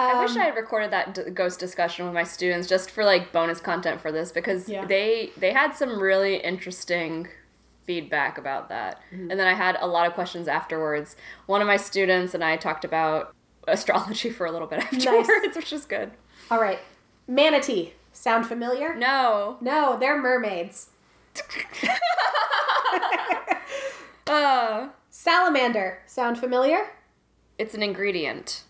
I Um, wish I had recorded that d- ghost discussion with my students just for like bonus content for this because Yeah. they they had some really interesting feedback about that. Mm-hmm. And then I had a lot of questions afterwards. One of my students and I talked about astrology for a little bit afterwards, which is good. All right. Manatee. Sound familiar? No. No, they're mermaids. Uh, Salamander. Sound familiar? it's an ingredient.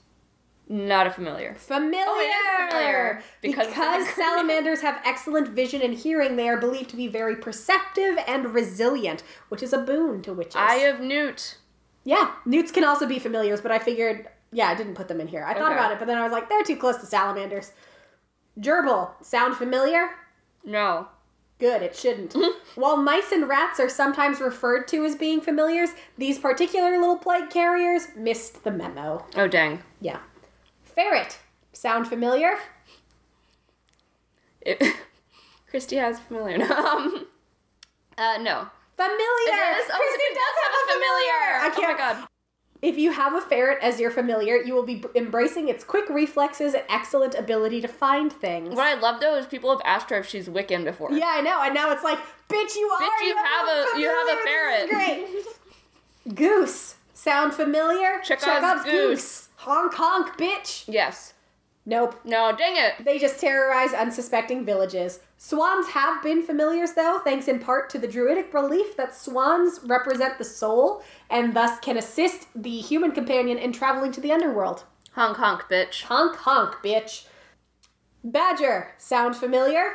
Not a familiar. Familiar. Oh, it is familiar, because Because, it's an ingredient. salamanders have excellent vision and hearing, they are believed to be very perceptive and resilient, which is a boon to witches. Eye of Newt. Yeah, newts can also be familiars, but I figured, yeah, I didn't put them in here. I thought about it, but then I was like, they're too close to salamanders. Gerbil, sound familiar? No. Good, it shouldn't. While mice and rats are sometimes referred to as being familiars, these particular little plague carriers missed the memo. Oh dang. Yeah. Ferret, sound familiar? It, Christy has familiar. um, uh, no. Familiar. It is? Oh, does have a familiar. I Oh can't. my god. If you have a ferret as your familiar, you will be embracing its quick reflexes and excellent ability to find things. What I love though is people have asked her if she's Wiccan before. Yeah, I know. And now it's like, bitch, you are. Bitch, you have a- you have a is Great. goose. Sound familiar? Chekhov's goose. Honk honk, bitch. Yes. Nope. No, dang it. They just terrorize unsuspecting villages. Swans have been familiars, though, thanks in part to the druidic belief that swans represent the soul and thus can assist the human companion in traveling to the underworld. Honk honk, bitch. Honk honk, bitch. Badger. Sound familiar?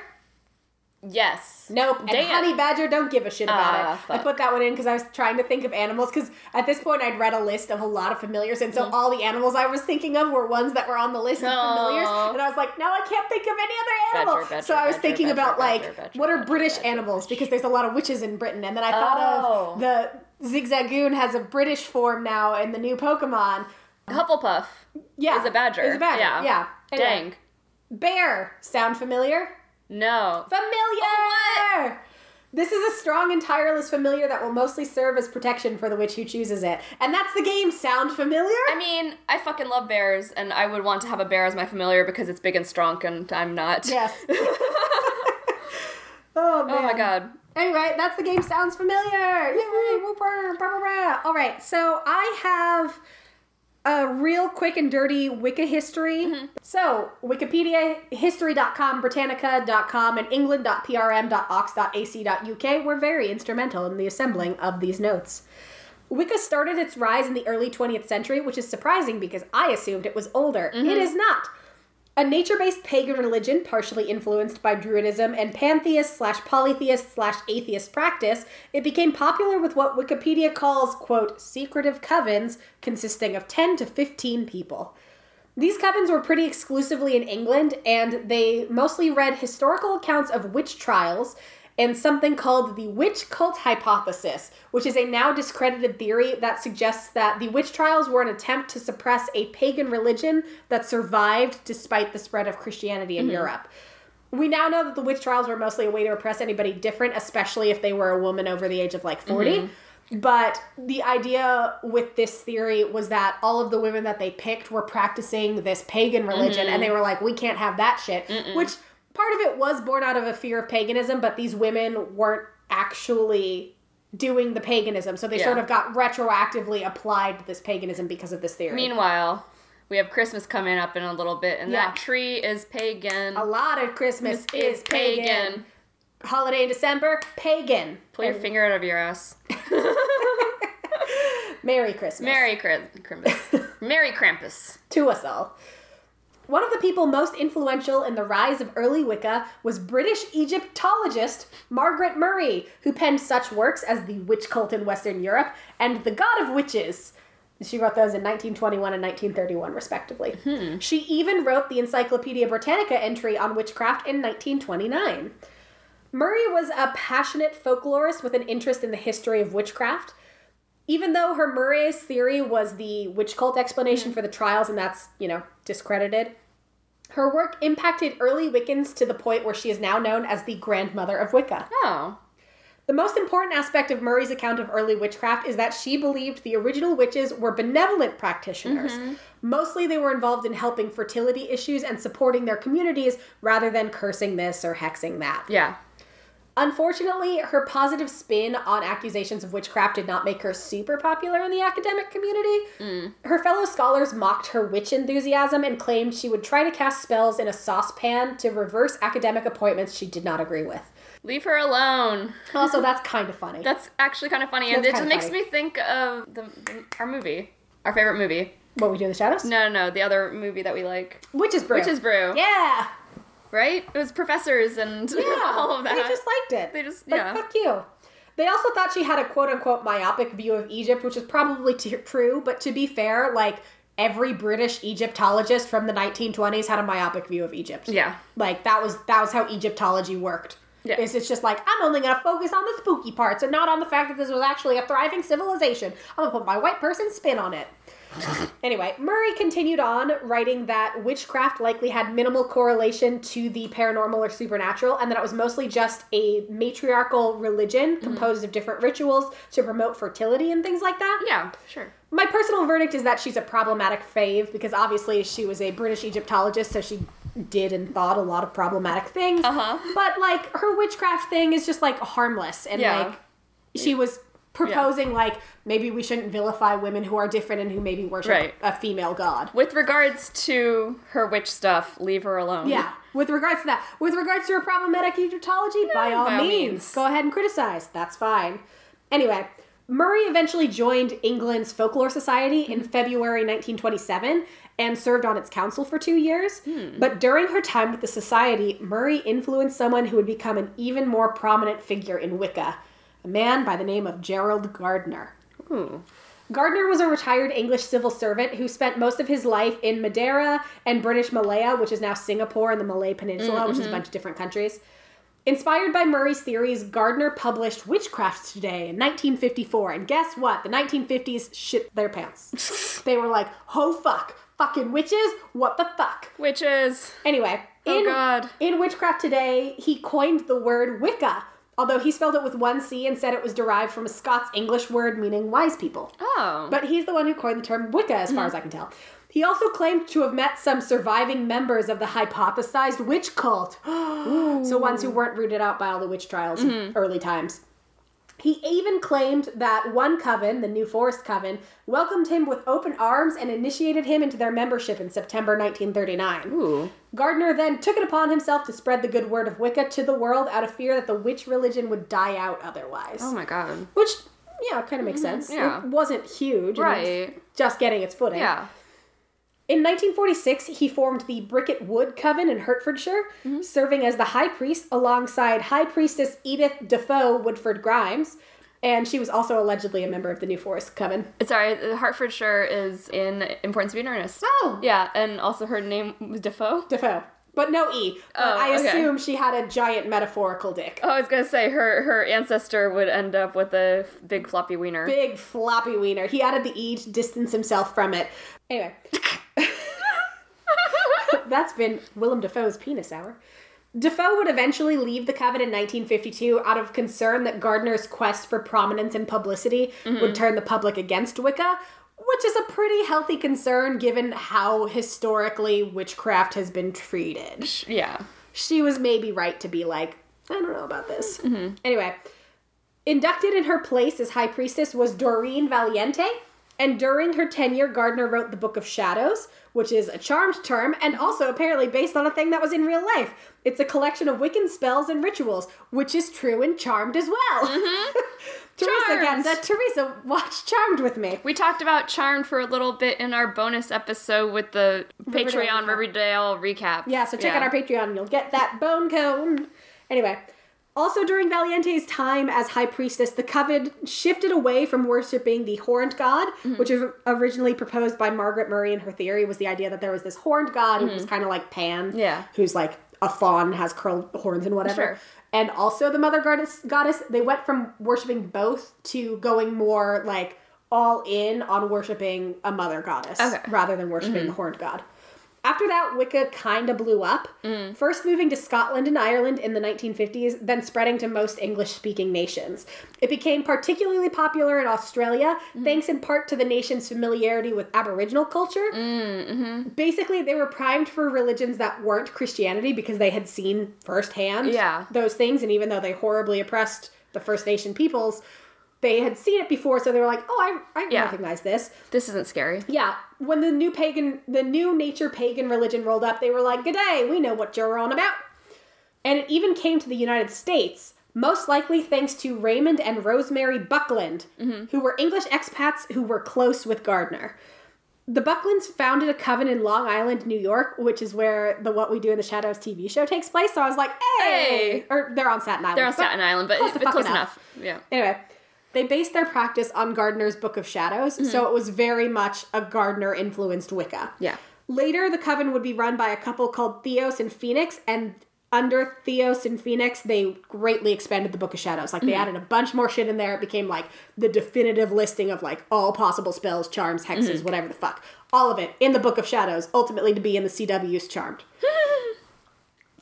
Yes. Nope. And honey badger don't give a shit about Ah, it. I put that one in because I was trying to think of animals because at this point I'd read a list of a lot of familiars and so Mm-hmm. all the animals I was thinking of were ones that were on the list of familiars and I was like, no, I can't think of any other animal. Badger, badger, so I was badger, thinking about like what are British animals because there's a lot of witches in Britain and then I thought Oh. of the Zigzagoon has a British form now in the new Pokemon. Hufflepuff Yeah, is a badger. Is a badger. Yeah. Yeah. Anyway. Dang. Bear. Sound familiar? No. Familiar! Oh, This is a strong and tireless familiar that will mostly serve as protection for the witch who chooses it. And that's the game. Sound familiar? I mean, I fucking love bears, and I would want to have a bear as my familiar because it's big and strong, and I'm not. yes. oh, man. Oh my god. Anyway, that's the game. Sounds familiar. Yay! All right, so I have a real quick and dirty Wicca history. Mm-hmm. So, Wikipedia, history.com, Britannica.com, and england.prm.ox.ac.uk were very instrumental in the assembling of these notes. Wicca started its rise in the early 20th century, which is surprising because I assumed it was older. Mm-hmm. It is not. A nature based pagan religion, partially influenced by Druidism and pantheist slash polytheist slash atheist practice, it became popular with what Wikipedia calls, quote, secretive covens consisting of 10 to 15 people. These covens were pretty exclusively in England, and they mostly read historical accounts of witch trials and something called the witch cult hypothesis, which is a now discredited theory that suggests that the witch trials were an attempt to suppress a pagan religion that survived despite the spread of Christianity in mm-hmm. Europe. We now know that the witch trials were mostly a way to oppress anybody different, especially if they were a woman over the age of like 40. Mm-hmm. But the idea with this theory was that all of the women that they picked were practicing this pagan religion, and mm-hmm. they were like, we can't have that shit. Which part of it was born out of a fear of paganism, but these women weren't actually doing the paganism. So they Yeah. sort of got retroactively applied to this paganism because of this theory. Meanwhile, we have Christmas coming up in a little bit, and Yeah. that tree is pagan. a lot of Christmas This is pagan. Holiday in December, pagan. Pull your finger out of your ass. Merry Christmas. Merry Krampus. Merry Krampus. to us all. One of the people most influential in the rise of early Wicca was British Egyptologist Margaret Murray, who penned such works as The Witch Cult in Western Europe and The God of Witches. She wrote those in 1921 and 1931, respectively. Hmm. She even wrote the Encyclopedia Britannica entry on witchcraft in 1929. Murray was a passionate folklorist with an interest in the history of witchcraft. Even though her Murray's theory was the witch cult explanation mm-hmm. for the trials, and that's, you know, discredited, her work impacted early Wiccans to the point where she is now known as the grandmother of Wicca. Oh. The most important aspect of Murray's account of early witchcraft is that she believed the original witches were benevolent practitioners. Mm-hmm. Mostly they were involved in helping fertility issues and supporting their communities rather than cursing this or hexing that. Yeah. Unfortunately, her positive spin on accusations of witchcraft did not make her super popular in the academic community. Hmm. Her fellow scholars mocked her witch enthusiasm and claimed she would try to cast spells in a saucepan to reverse academic appointments she did not agree with. Leave her alone. Also, that's kind of funny. That's actually kind of funny, and That's it just makes funny. me think of the, our movie, our favorite movie. what we do in the shadows? No, no, no, the other movie that we like, Witch's brew. Witch's Brew. Yeah. Right? It was professors and Yeah. all of that. They just liked it. They just- Like, yeah. fuck you. They also thought she had a quote unquote myopic view of Egypt, which is probably t- true, but to be fair, like every British Egyptologist from the 1920s had a myopic view of Egypt. yeah. Like that was that was how Egyptology worked. Yeah. It's, it's just like I'm only gonna focus on the spooky parts and not on the fact that this was actually a thriving civilization. I'm gonna put my white person spin on it. Anyway, Murray continued on writing that witchcraft likely had minimal correlation to the paranormal or supernatural, and that it was mostly just a matriarchal religion composed of different rituals to promote fertility and things like that. Yeah, sure. My personal verdict is that she's a problematic fave because obviously she was a British Egyptologist, so she did and thought a lot of problematic things. Uh-huh. But like her witchcraft thing is just like harmless and Yeah. like she was proposing like maybe we shouldn't vilify women who are different and who maybe worship Right. a female god. With regards to her witch stuff, leave her alone. Yeah. With regards to that, with regards to her problematic Egyptology, by all by all means, means. go ahead and criticize. That's fine. Anyway, Murray eventually joined England's Folklore Society in hmm. February 1927 and served on its council for two years. Hmm. But during her time with the society, Murray influenced someone who would become an even more prominent figure in Wicca, a man by the name of Gerald Gardner. Ooh. Gardner was a retired English civil servant who spent most of his life in Madeira and British Malaya, which is now Singapore and the Malay Peninsula, mm, which is a mm-hmm. bunch of different countries. Inspired by Murray's theories, Gardner published Witchcraft Today in 1954, and guess what? The 1950s shit their pants. they were like, oh fuck, fucking witches, what the fuck? Witches. Anyway, Oh, in, God. in Witchcraft Today, he coined the word Wicca, although he spelled it with one C and said it was derived from a Scots English word meaning wise people. Oh. But he's the one who coined the term Wicca, as far mm-hmm. as I can tell. He also claimed to have met some surviving members of the hypothesized witch cult. so ones who weren't rooted out by all the witch trials of early times. He even claimed that one coven, the New Forest Coven, welcomed him with open arms and initiated him into their membership in September 1939. Ooh. Gardner then took it upon himself to spread the good word of Wicca to the world out of fear that the witch religion would die out otherwise. Oh my god. Which, yeah, kind of makes mm-hmm. sense. yeah. It wasn't huge. it was Right. just getting its footing. Yeah. In 1946, he formed the Bricket Wood Coven in Hertfordshire, Mm-hmm. serving as the high priest alongside High Priestess Edith Dafo Woodford Grimes. And she was also allegedly a member of the New Forest Coven. Sorry, Hertfordshire is in Importance of Being Earnest. Oh! Yeah, and also her name was Dafo. Dafo. But no E. Oh, I okay. assume she had a giant metaphorical dick. Oh, I was gonna say her her ancestor would end up with a big floppy wiener. Big floppy wiener. He added the E to distance himself from it. Anyway. That's been Willem Dafoe's penis hour. Dafo would eventually leave the coven in 1952 out of concern that Gardner's quest for prominence and publicity would mm-hmm. turn the public against Wicca, which is a pretty healthy concern given how historically witchcraft has been treated. yeah. She was maybe right to be like, I don't know about this. Mm-hmm. Anyway, inducted in her place as high priestess was Doreen Valiente, and during her tenure, Gardner wrote the Book of Shadows, which is a charmed term and also apparently based on a thing that was in real life. It's a collection of Wiccan spells and rituals, which is true in Charmed as well. Mm-hmm. Teresa Charmed. gets it. Teresa, watch Charmed with me. We talked about Charmed for a little bit in our bonus episode with the Riverdale Patreon recap. Riverdale recap. Yeah, so check out our Patreon and you'll get that bone cone. Anyway, also during Valiente's time as High Priestess, the Coven shifted away from worshipping the horned god, mm-hmm. which was originally proposed by Margaret Murray in her theory was the idea that there was this horned god who was mm-hmm. kind of like Pan, Yeah. who's like a fawn, has curled horns and whatever. Sure. And also the Mother Goddess, goddess, they went from worshiping both to going more like all in on worshiping a mother goddess Okay. rather than worshiping mm-hmm. the horned god. After that, Wicca kind of blew up, mm. first moving to Scotland and Ireland in the 1950s, then spreading to most English speaking nations. It became particularly popular in Australia, mm. thanks in part to the nation's familiarity with Aboriginal culture. Mm, mm-hmm. Basically, they were primed for religions that weren't Christianity because they had seen firsthand Yeah. those things, and even though they horribly oppressed the First Nation peoples, they had seen it before, so they were like, "Oh, I, I Yeah. recognize this." This isn't scary. Yeah, when the new pagan, the new nature pagan religion rolled up, they were like, "Good day, we know what you're on about." And it even came to the United States, most likely thanks to Raymond and Rosemary Buckland, mm-hmm. who were English expats who were close with Gardner. The Bucklands founded a coven in Long Island, New York, which is where the What We Do in the Shadows TV show takes place. So I was like, "Hey!" Hey. Or they're on Staten Island. They're on Staten Island, but close close, fuck close enough. enough. Yeah. Anyway, they based their practice on Gardner's Book of Shadows, so it was very much a Gardner influenced Wicca. Yeah. Later, the coven would be run by a couple called Theos and Phoenix, and under Theos and Phoenix, they greatly expanded the Book of Shadows. Like they Mm-hmm. added a bunch more shit in there. It became like the definitive listing of like all possible spells, charms, hexes, Mm-hmm. whatever the fuck. All of it in the Book of Shadows, ultimately to be in the CW's Charmed.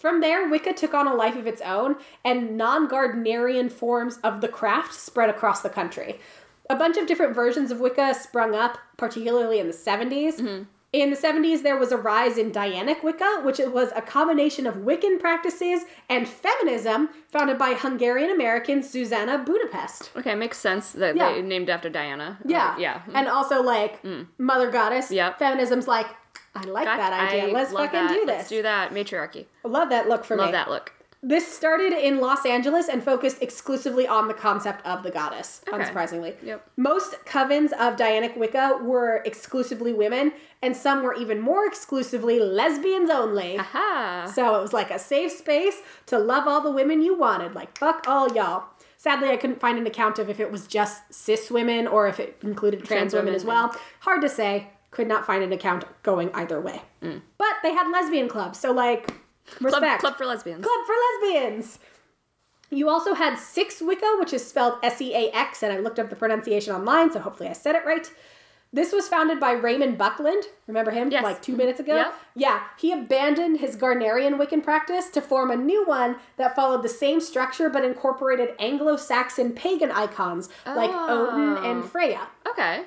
From there, Wicca took on a life of its own, and non Gardnerian forms of the craft spread across the country. A bunch of different versions of Wicca sprung up, particularly in the 70s. Mm-hmm. In the 70s, there was a rise in Dianic Wicca, which was a combination of Wiccan practices and feminism founded by Hungarian American Zsuzsanna Budapest. Okay, makes sense that Yeah. they named after Diana. Yeah. Or- yeah. Mm. And also, like, mm. Mother Goddess. Yep. Feminism's like, I like Got- that idea. I Let's fucking that. do this. Let's do that. Matriarchy. Love that look for Love me. Love that look. This started in Los Angeles and focused exclusively on the concept of the goddess, Okay. unsurprisingly. Yep. Most covens of Dianic Wicca were exclusively women, and some were even more exclusively lesbians only. Aha. So it was like a safe space to love all the women you wanted. Like, fuck all y'all. Sadly, I couldn't find an account of if it was just cis women or if it included trans, Trans women women, as well. Hard to say. Could not find an account going either way. But they had lesbian clubs, so like, Mm. Club, respect. club for lesbians. Club for lesbians. You also had Six Wicca, which is spelled S E A X, and I looked up the pronunciation online, so hopefully I said it right. This was founded by Raymond Buckland. Remember him? Yes. Like two minutes ago? Yep. Yeah. He abandoned his Gardnerian Wiccan practice to form a new one that followed the same structure but incorporated Anglo Saxon pagan icons like Odin and Oh. Freya. Okay.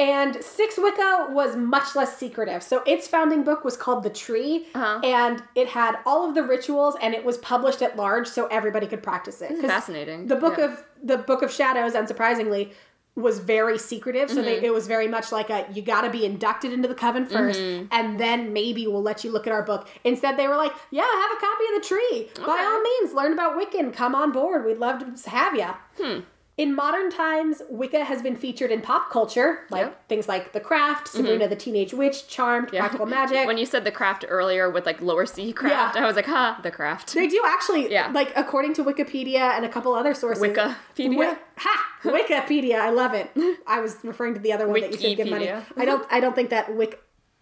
And Six Wicca was much less secretive. So its founding book was called The Tree, Uh-huh. and it had all of the rituals, and it was published at large, so everybody could practice it. Fascinating. The book Yeah. of the Book of Shadows, unsurprisingly, was very secretive. So Mm-hmm. they, it was very much like a you got to be inducted into the coven 1st Mm-hmm. and then maybe we'll let you look at our book. Instead, they were like, yeah, have a copy of the tree. By all means, learn about Wiccan. Come on board. We'd love to have you. Hmm. In modern times, Wicca has been featured in pop culture, like Yep. things like The Craft, Sabrina the Teenage Witch, Charmed, Mm-hmm. Yeah. Practical Magic. When you said the craft earlier with like lower C craft, Yeah. I was like, ha, the craft. they do actually, Yeah. like according to Wikipedia and a couple other sources. Wikipedia? Wi- ha! Wikipedia, I love it. I was referring to the other one that you said give money. I don't. I don't think that Wic,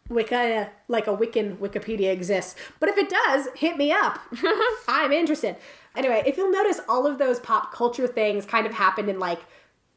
Wicca, like a Wiccan Wikipedia exists. But if it does, hit me up. I'm interested. Anyway, if you'll notice, all of those pop culture things kind of happened in like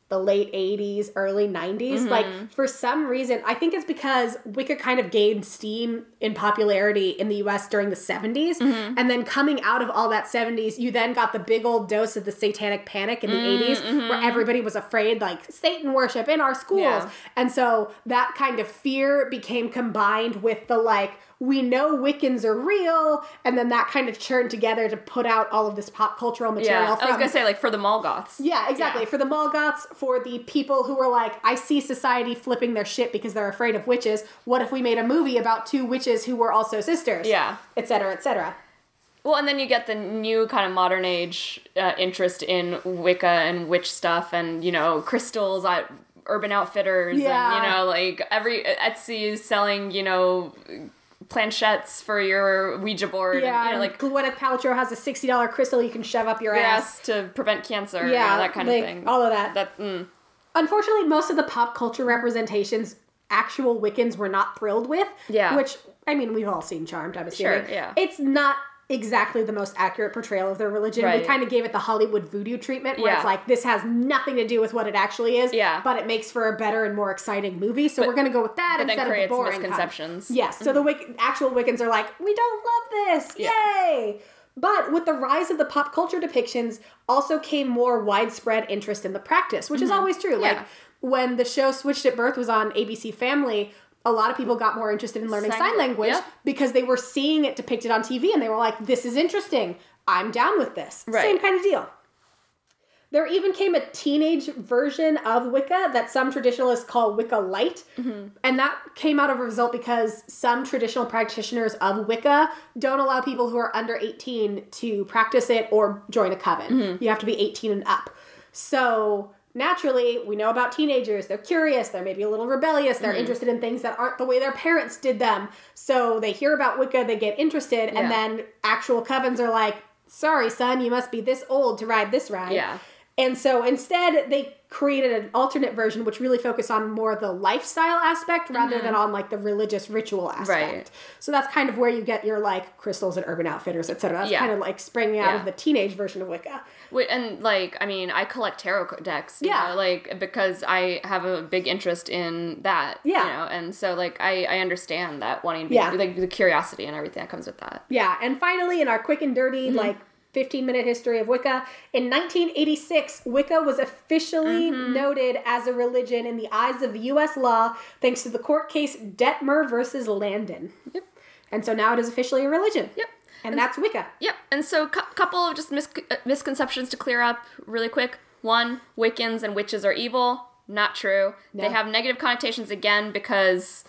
the late 80s, early 90s. Mm-hmm. Like, for some reason, I think it's because Wicca kind of gained steam in popularity in the US during the 70s. Mm-hmm. And then coming out of all that 70s, you then got the big old dose of the satanic panic in the 80s where everybody was afraid, like, Satan worship in our schools. Mm-hmm. Yeah. And so that kind of fear became combined with the, like, we know Wiccans are real, and then that kind of churned together to put out all of this pop cultural material. Yeah. I was gonna say like for the mall goths. yeah, exactly. Yeah. For the Molgoths, for the people who were like, I see society flipping their shit because they're afraid of witches. What if we made a movie about two witches who were also sisters? Yeah. Et cetera, et cetera. Well, and then you get the new kind of modern age uh, interest in Wicca and witch stuff, and you know crystals at Urban Outfitters, Yeah. and you know like every Etsy is selling you know planchettes for your Ouija board, Yeah, and, you know, like Gwyneth Paltrow has a $60 crystal you can shove up your ass. to prevent cancer, Yeah, yeah, that kind like, of thing. all of that. That mm, Unfortunately, most of the pop culture representations actual Wiccans were not thrilled with. Yeah. Which, I mean, we've all seen Charmed, I'm assuming. Sure, yeah. It's not exactly the most accurate portrayal of their religion. They Right. kind of gave it the Hollywood voodoo treatment where it's like, this has nothing to do with what it actually is. Yeah. But it makes for a better and more exciting movie. So we're going to go with that instead of the creates boring kind. misconceptions. Yes. So mm-hmm. the Wic- actual Wiccans are like, we don't love this. Yeah. Yay. But with the rise of the pop culture depictions, also came more widespread interest in the practice, which is mm-hmm. always true. Like Yeah. when the show Switched at Birth was on ABC Family, a lot of people got more interested in learning sign, Sign- language yep. because they were seeing it depicted on TV and they were like, this is interesting. I'm down with this. Right. Same kind of deal. There even came a teenage version of Wicca that some traditionalists call Wicca Light. Mm-hmm. And that came out of a result because some traditional practitioners of Wicca don't allow people who are under 18 to practice it or join a coven. Mm-hmm. You have to be 18 and up. So naturally, we know about teenagers. They're curious, they're maybe a little rebellious, they're mm-hmm. interested in things that aren't the way their parents did them. So they hear about Wicca, they get interested, Yeah. and then actual covens are like, sorry, son, you must be this old to ride this ride. Yeah. And so instead, they created an alternate version which really focused on more the lifestyle aspect rather than on like the religious ritual aspect. Mm-hmm. Right. So that's kind of where you get your like crystals and urban outfitters, etc. That's Yeah. kind of like springing out Yeah. of the teenage version of Wicca. Wait, and like, I mean, I collect tarot decks. you Yeah. know, like because I have a big interest in that. Yeah. You know, and so like I I understand that wanting to be Yeah. like the curiosity and everything that comes with that. Yeah, and finally, in our quick and dirty, Mm-hmm. like 15 minute history of Wicca, in 1986, Wicca was officially Mm-hmm. noted as a religion in the eyes of U.S. law thanks to the court case Dettmer versus Landon. Yep. And so now it is officially a religion. Yep. And that's Wicca. Yep. And so, a couple of just mis- misconceptions to clear up really quick. One, Wiccans and witches are evil. Not true. They have negative connotations again because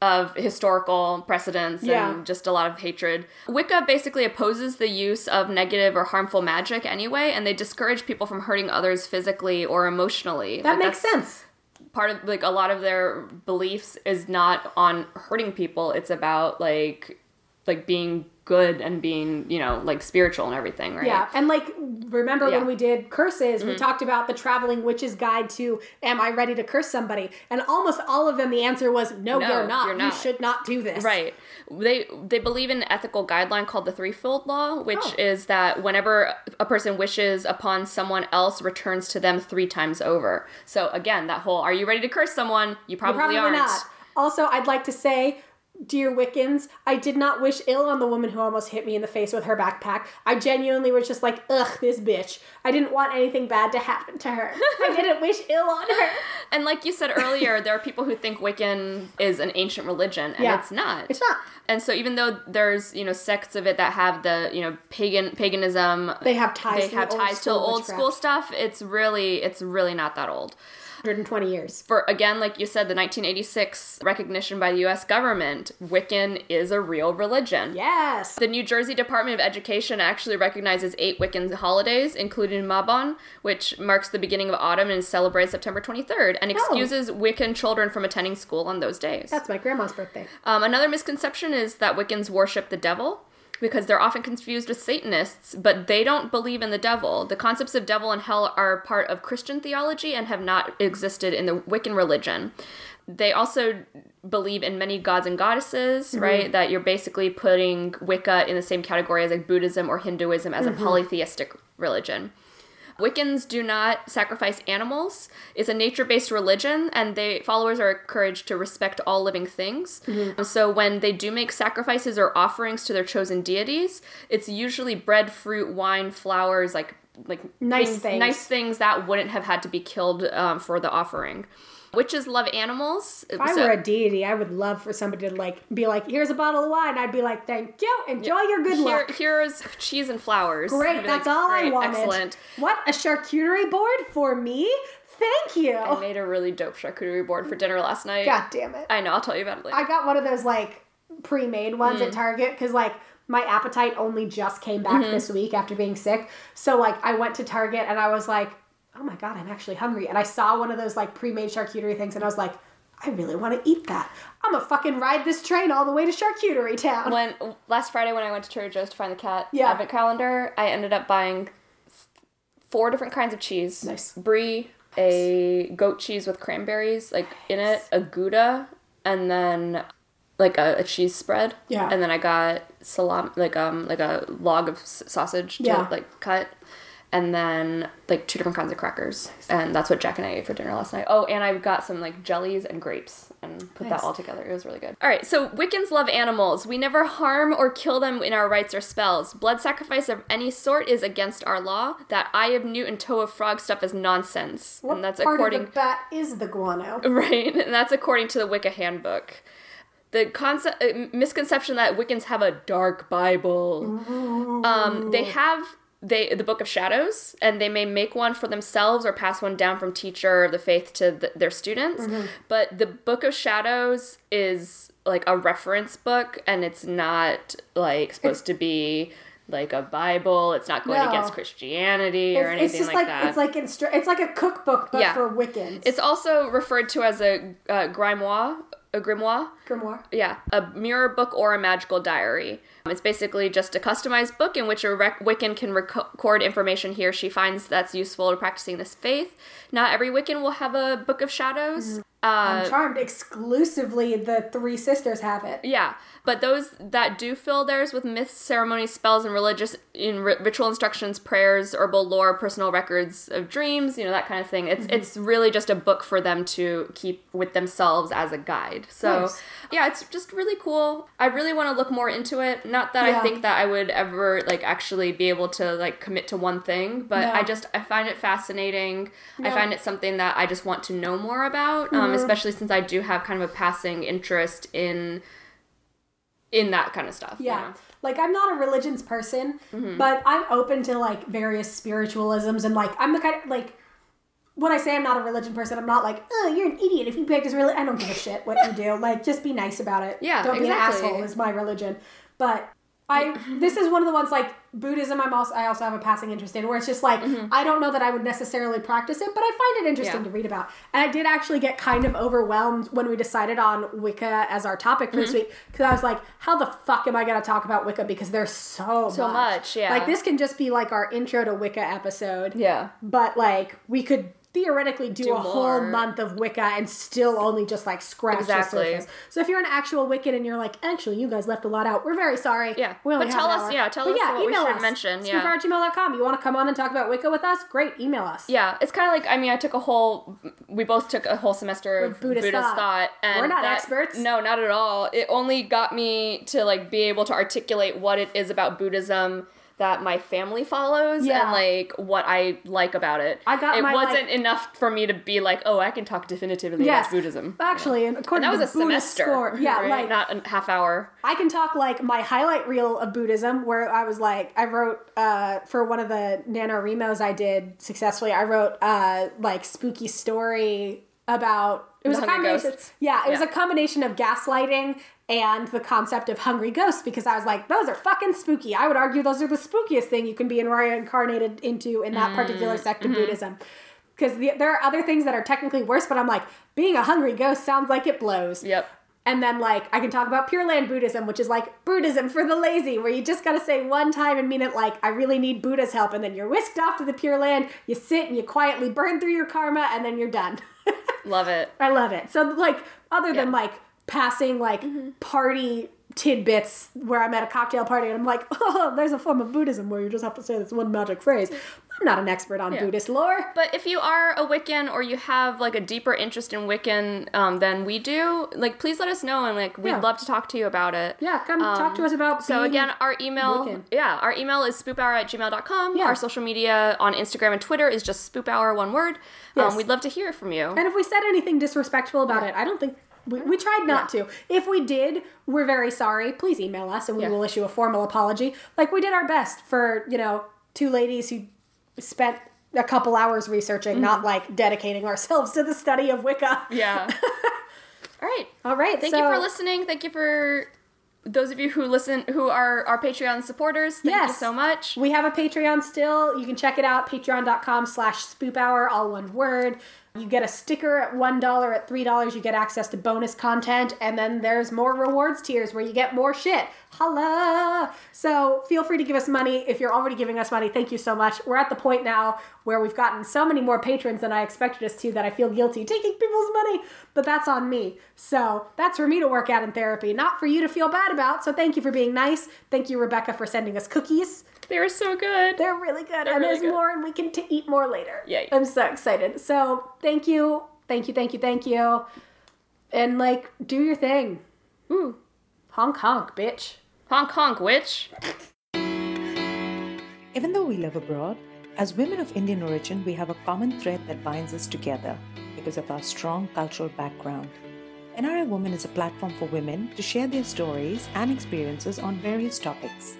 of historical precedents Yeah. and just a lot of hatred. Wicca basically opposes the use of negative or harmful magic anyway, and they discourage people from hurting others physically or emotionally. That Like, makes sense. Part of like a lot of their beliefs is not on hurting people. It's about like like being good and being you know like spiritual and everything, right? Yeah, and like remember Yeah. Mm-hmm. when we did curses, we talked about the traveling witch's guide to "Am I ready to curse somebody?" And almost all of them, the answer was "No, No, you're not. you're You should not do this." Right. They they believe in an ethical guideline called the threefold law, which Oh. is that whenever a person wishes upon someone else returns to them three times over. So again, that whole are you ready to curse someone? You probably, Probably aren't. not. Also, I'd like to say, dear Wiccans, I did not wish ill on the woman who almost hit me in the face with her backpack. I genuinely was just like, ugh, this bitch. I didn't want anything bad to happen to her. I didn't wish ill on her. And like you said earlier, there are people who think Wiccan is an ancient religion, and Yeah. it's not. It's not. And so even though there's you know sects of it that have the you know pagan paganism, They have ties. they to have the ties to old school stuff. It's really it's really not that old. 120 years. for again like you said the 1986 recognition by the US government Wiccan is a real religion. Yes. The New Jersey Department of Education actually recognizes eight Wiccan holidays, including Mabon, which marks the beginning of autumn and is celebrated September 23rd, and excuses Wiccan children from attending school on those days. That's my grandma's birthday. Um, another misconception is that Wiccans worship the devil because they're often confused with Satanists, but they don't believe in the devil. The concepts of devil and hell are part of Christian theology and have not existed in the Wiccan religion. They also believe in many gods and goddesses, mm-hmm. right? That you're basically putting Wicca in the same category as like Buddhism or Hinduism as a mm-hmm. polytheistic religion. Wiccans do not sacrifice animals. It's a nature-based religion, and they followers are encouraged to respect all living things. So when they do make sacrifices or offerings to their chosen deities, it's usually bread, fruit, wine, flowers, like like Nice things. nice things that wouldn't have had to be killed um, for the offering. Witches love animals. If I were a deity, I would love for somebody to like be like, "Here's a bottle of wine." I'd be like, "Thank you. Enjoy your good Here, luck." here's cheese and flowers. Great. That's like, all I "Great, wanted. Excellent. What a charcuterie board for me. Thank you. I made a really dope charcuterie board for dinner last night. God damn it. I know. I'll tell you about it later. I got one of those like pre-made ones Mm. at Target because like my appetite only just came back Mm-hmm. this week after being sick. So like I went to Target and I was like, oh my god, I'm actually hungry. And I saw one of those like pre-made charcuterie things and I was like, I really want to eat that. I'm gonna fucking ride this train all the way to Charcuterie Town. when last Friday when I went to Trader Joe's to find the cat Yeah. advent calendar, I ended up buying four different kinds of cheese. Nice. Brie, a goat cheese with cranberries like in it, a Gouda, and then like a, a cheese spread. Yeah. And then I got salami, like um like a log of s- sausage to Yeah. like cut. And then like two different kinds of crackers, and that's what Jack and I ate for dinner last night. Oh, and I got some like jellies and grapes, and put Nice. that all together. It was really good. All right, so Wiccans love animals. We never harm or kill them in our rites or spells. Blood sacrifice of any sort is against our law. That eye of newt and toe of frog stuff is nonsense, what and that's part according of the bat is the guano? right, and that's according to the Wicca handbook. The concept uh, misconception that Wiccans have a dark Bible. Um, they have they the Book of Shadows, and they may make one for themselves or pass one down from teacher of the faith to th their students. But the Book of Shadows is like a reference book, and it's not like supposed to be like a Bible. It's not going No. against Christianity or It's, anything it's just like, like, that. it's like instru- it's like a cookbook but Yeah. for Wiccans. It's also referred to as a uh, grimoire a grimoire. Grimoire. Yeah, a mirror book or a magical diary. It's basically just a customized book in which a rec- Wiccan can record information he or she finds that's useful to practicing this faith. Not every Wiccan will have a book of shadows. Uh, I'm charmed. Exclusively, the three sisters have it. yeah, but those that do fill theirs with myths, ceremonies, spells, and religious in ri- ritual instructions, prayers, herbal lore, personal records of dreams, you know that kind of thing. It's it's really just a book for them to keep with themselves as a guide. So Nice. yeah, it's just really cool. I really want to look more into it. Not that Yeah. I think that I would ever like actually be able to like commit to one thing, but No. I just I find it fascinating. I find it something that I just want to know more about, um, especially since I do have kind of a passing interest in in that kind of stuff. you Yeah. know? Like I'm not a religions person, Mm-hmm. but I'm open to like various spiritualisms and like I'm the kind of like when I say I'm not a religion person, I'm not like, oh, you're an idiot if you practice religion. I don't give a shit what you do. Like, just be nice about it. Yeah, don't exactly. be an asshole. Is my religion, but I this is one of the ones like Buddhism. I'm also I also have a passing interest in where it's just like I don't know that I would necessarily practice it, but I find it interesting Mm-hmm. Yeah. to read about. And I did actually get kind of overwhelmed when we decided on Wicca as our topic for this Mm-hmm. week because I was like, how the fuck am I going to talk about Wicca because there's so So much, yeah. Like this can just be like our intro to Wicca episode. Yeah. But like we could theoretically do, Do a whole month of Wicca and still only just like scratch Exactly. the surface. So if you're an actual Wiccan and you're like, actually, you guys left a lot out, we're very sorry. Yeah. We only But tell us- yeah, tell But us yeah, what we email should us. mention, yeah. Spookhour@gmail.com. You want to come on and talk about Wicca with us? Great, email us. Yeah, it's kind of like I mean, I took a whole. We both took a whole semester of Buddhist Buddhist, thought. thought. and We're not that- experts. No, not at all. It only got me to like be able to articulate what it is about Buddhism that my family follows Yeah. and like what I like about it. I got it my, wasn't like- enough for me to be like, oh, I can talk definitively Yes. about Buddhism. Actually, and according And that was a Buddhist semester. score, yeah, right? like not a half hour. I can talk like my highlight reel of Buddhism, where I was like, I wrote uh, for one of the NaNoWriMos I did successfully. I wrote uh, like spooky story about it was a combination. ghosts? Yeah, it was a combination of gaslighting and the concept of hungry ghosts because I was like, those are fucking spooky. I would argue those are the spookiest thing you can be reincarnated into in that particular Mm, sect mm-hmm. of Buddhism. Because the, there are other things that are technically worse, but I'm like, being a hungry ghost sounds like it blows. Yep. And then, like, I can talk about Pure Land Buddhism, which is like Buddhism for the lazy, where you just gotta say one time and mean it like, I really need Buddha's help. And then you're whisked off to the Pure Land, you sit and you quietly burn through your karma, and then you're done. Love it. I love it. So, like, other than Yeah. Mm-hmm. like passing like party tidbits where I'm at a cocktail party and I'm like, oh, there's a form of Buddhism where you just have to say this one magic phrase. I'm not an expert on Yeah. Buddhist lore. But if you are a Wiccan or you have like a deeper interest in Wiccan um, than we do, like please let us know and like we'd Yeah. love to talk to you about it. Yeah, come talk to us about. Um, So again, our email, Wiccan. yeah, our email is spoophour at gmail.com. Yeah. Our social media on Instagram and Twitter is just spoophour, one word. Yes. Um, we'd love to hear from you. And if we said anything disrespectful about it, I don't think we, we tried not to. If we did, we're very sorry. Please email us and we Yeah. will issue a formal apology. Like we did our best for, you know, two ladies who spent a couple hours researching, not mm-hmm. like dedicating ourselves to the study of Wicca. yeah. All right. All right. Thank so, you for listening. Thank you for those of you who listen, who are our Patreon supporters. Thank you so much. We have a Patreon still. You can check it out, patreon.com slash spoophour, all one word. You get a sticker at $1, at $3, you get access to bonus content, and then there's more rewards tiers where you get more shit. Holla! So feel free to give us money. If you're already giving us money, thank you so much. We're at the point now where we've gotten so many more patrons than I expected us to that I feel guilty taking people's money, but that's on me. So that's for me to work out in therapy, not for you to feel bad about. So thank you for being nice. Thank you, Rebecca, for sending us cookies. They were so good. They're really good, They're and really there's good. more, and we can t- eat more later. Yeah, I'm so excited. So thank you, thank you, thank you, thank you, and like do your thing. Ooh. Honk honk, bitch. Honk honk, witch. Even though we live abroad, as women of Indian origin, we have a common thread that binds us together because of our strong cultural background. NRI Woman is a platform for women to share their stories and experiences on various topics.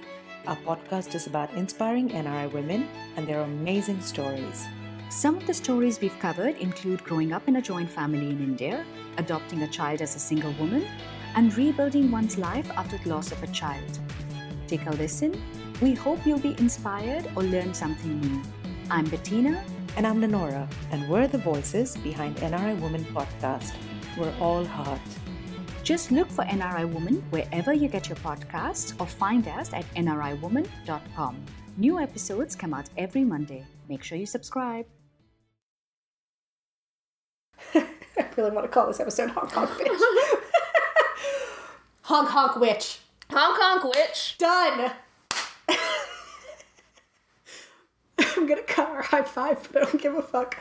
Our podcast is about inspiring NRI women and their amazing stories. Some of the stories we've covered include growing up in a joint family in India, adopting a child as a single woman, and rebuilding one's life after the loss of a child. Take a listen. We hope you'll be inspired or learn something new. I'm Bettina. And I'm Lenora, and we're the voices behind NRI Women podcast. We're all heart. Just look for NRI Woman wherever you get your podcasts or find us at nriwoman.com. New episodes come out every Monday. Make sure you subscribe. I really want to call this episode Honk Honk Bitch. honk Honk Witch. Honk honk witch. Done. I'm gonna cut our high five, but I don't give a fuck.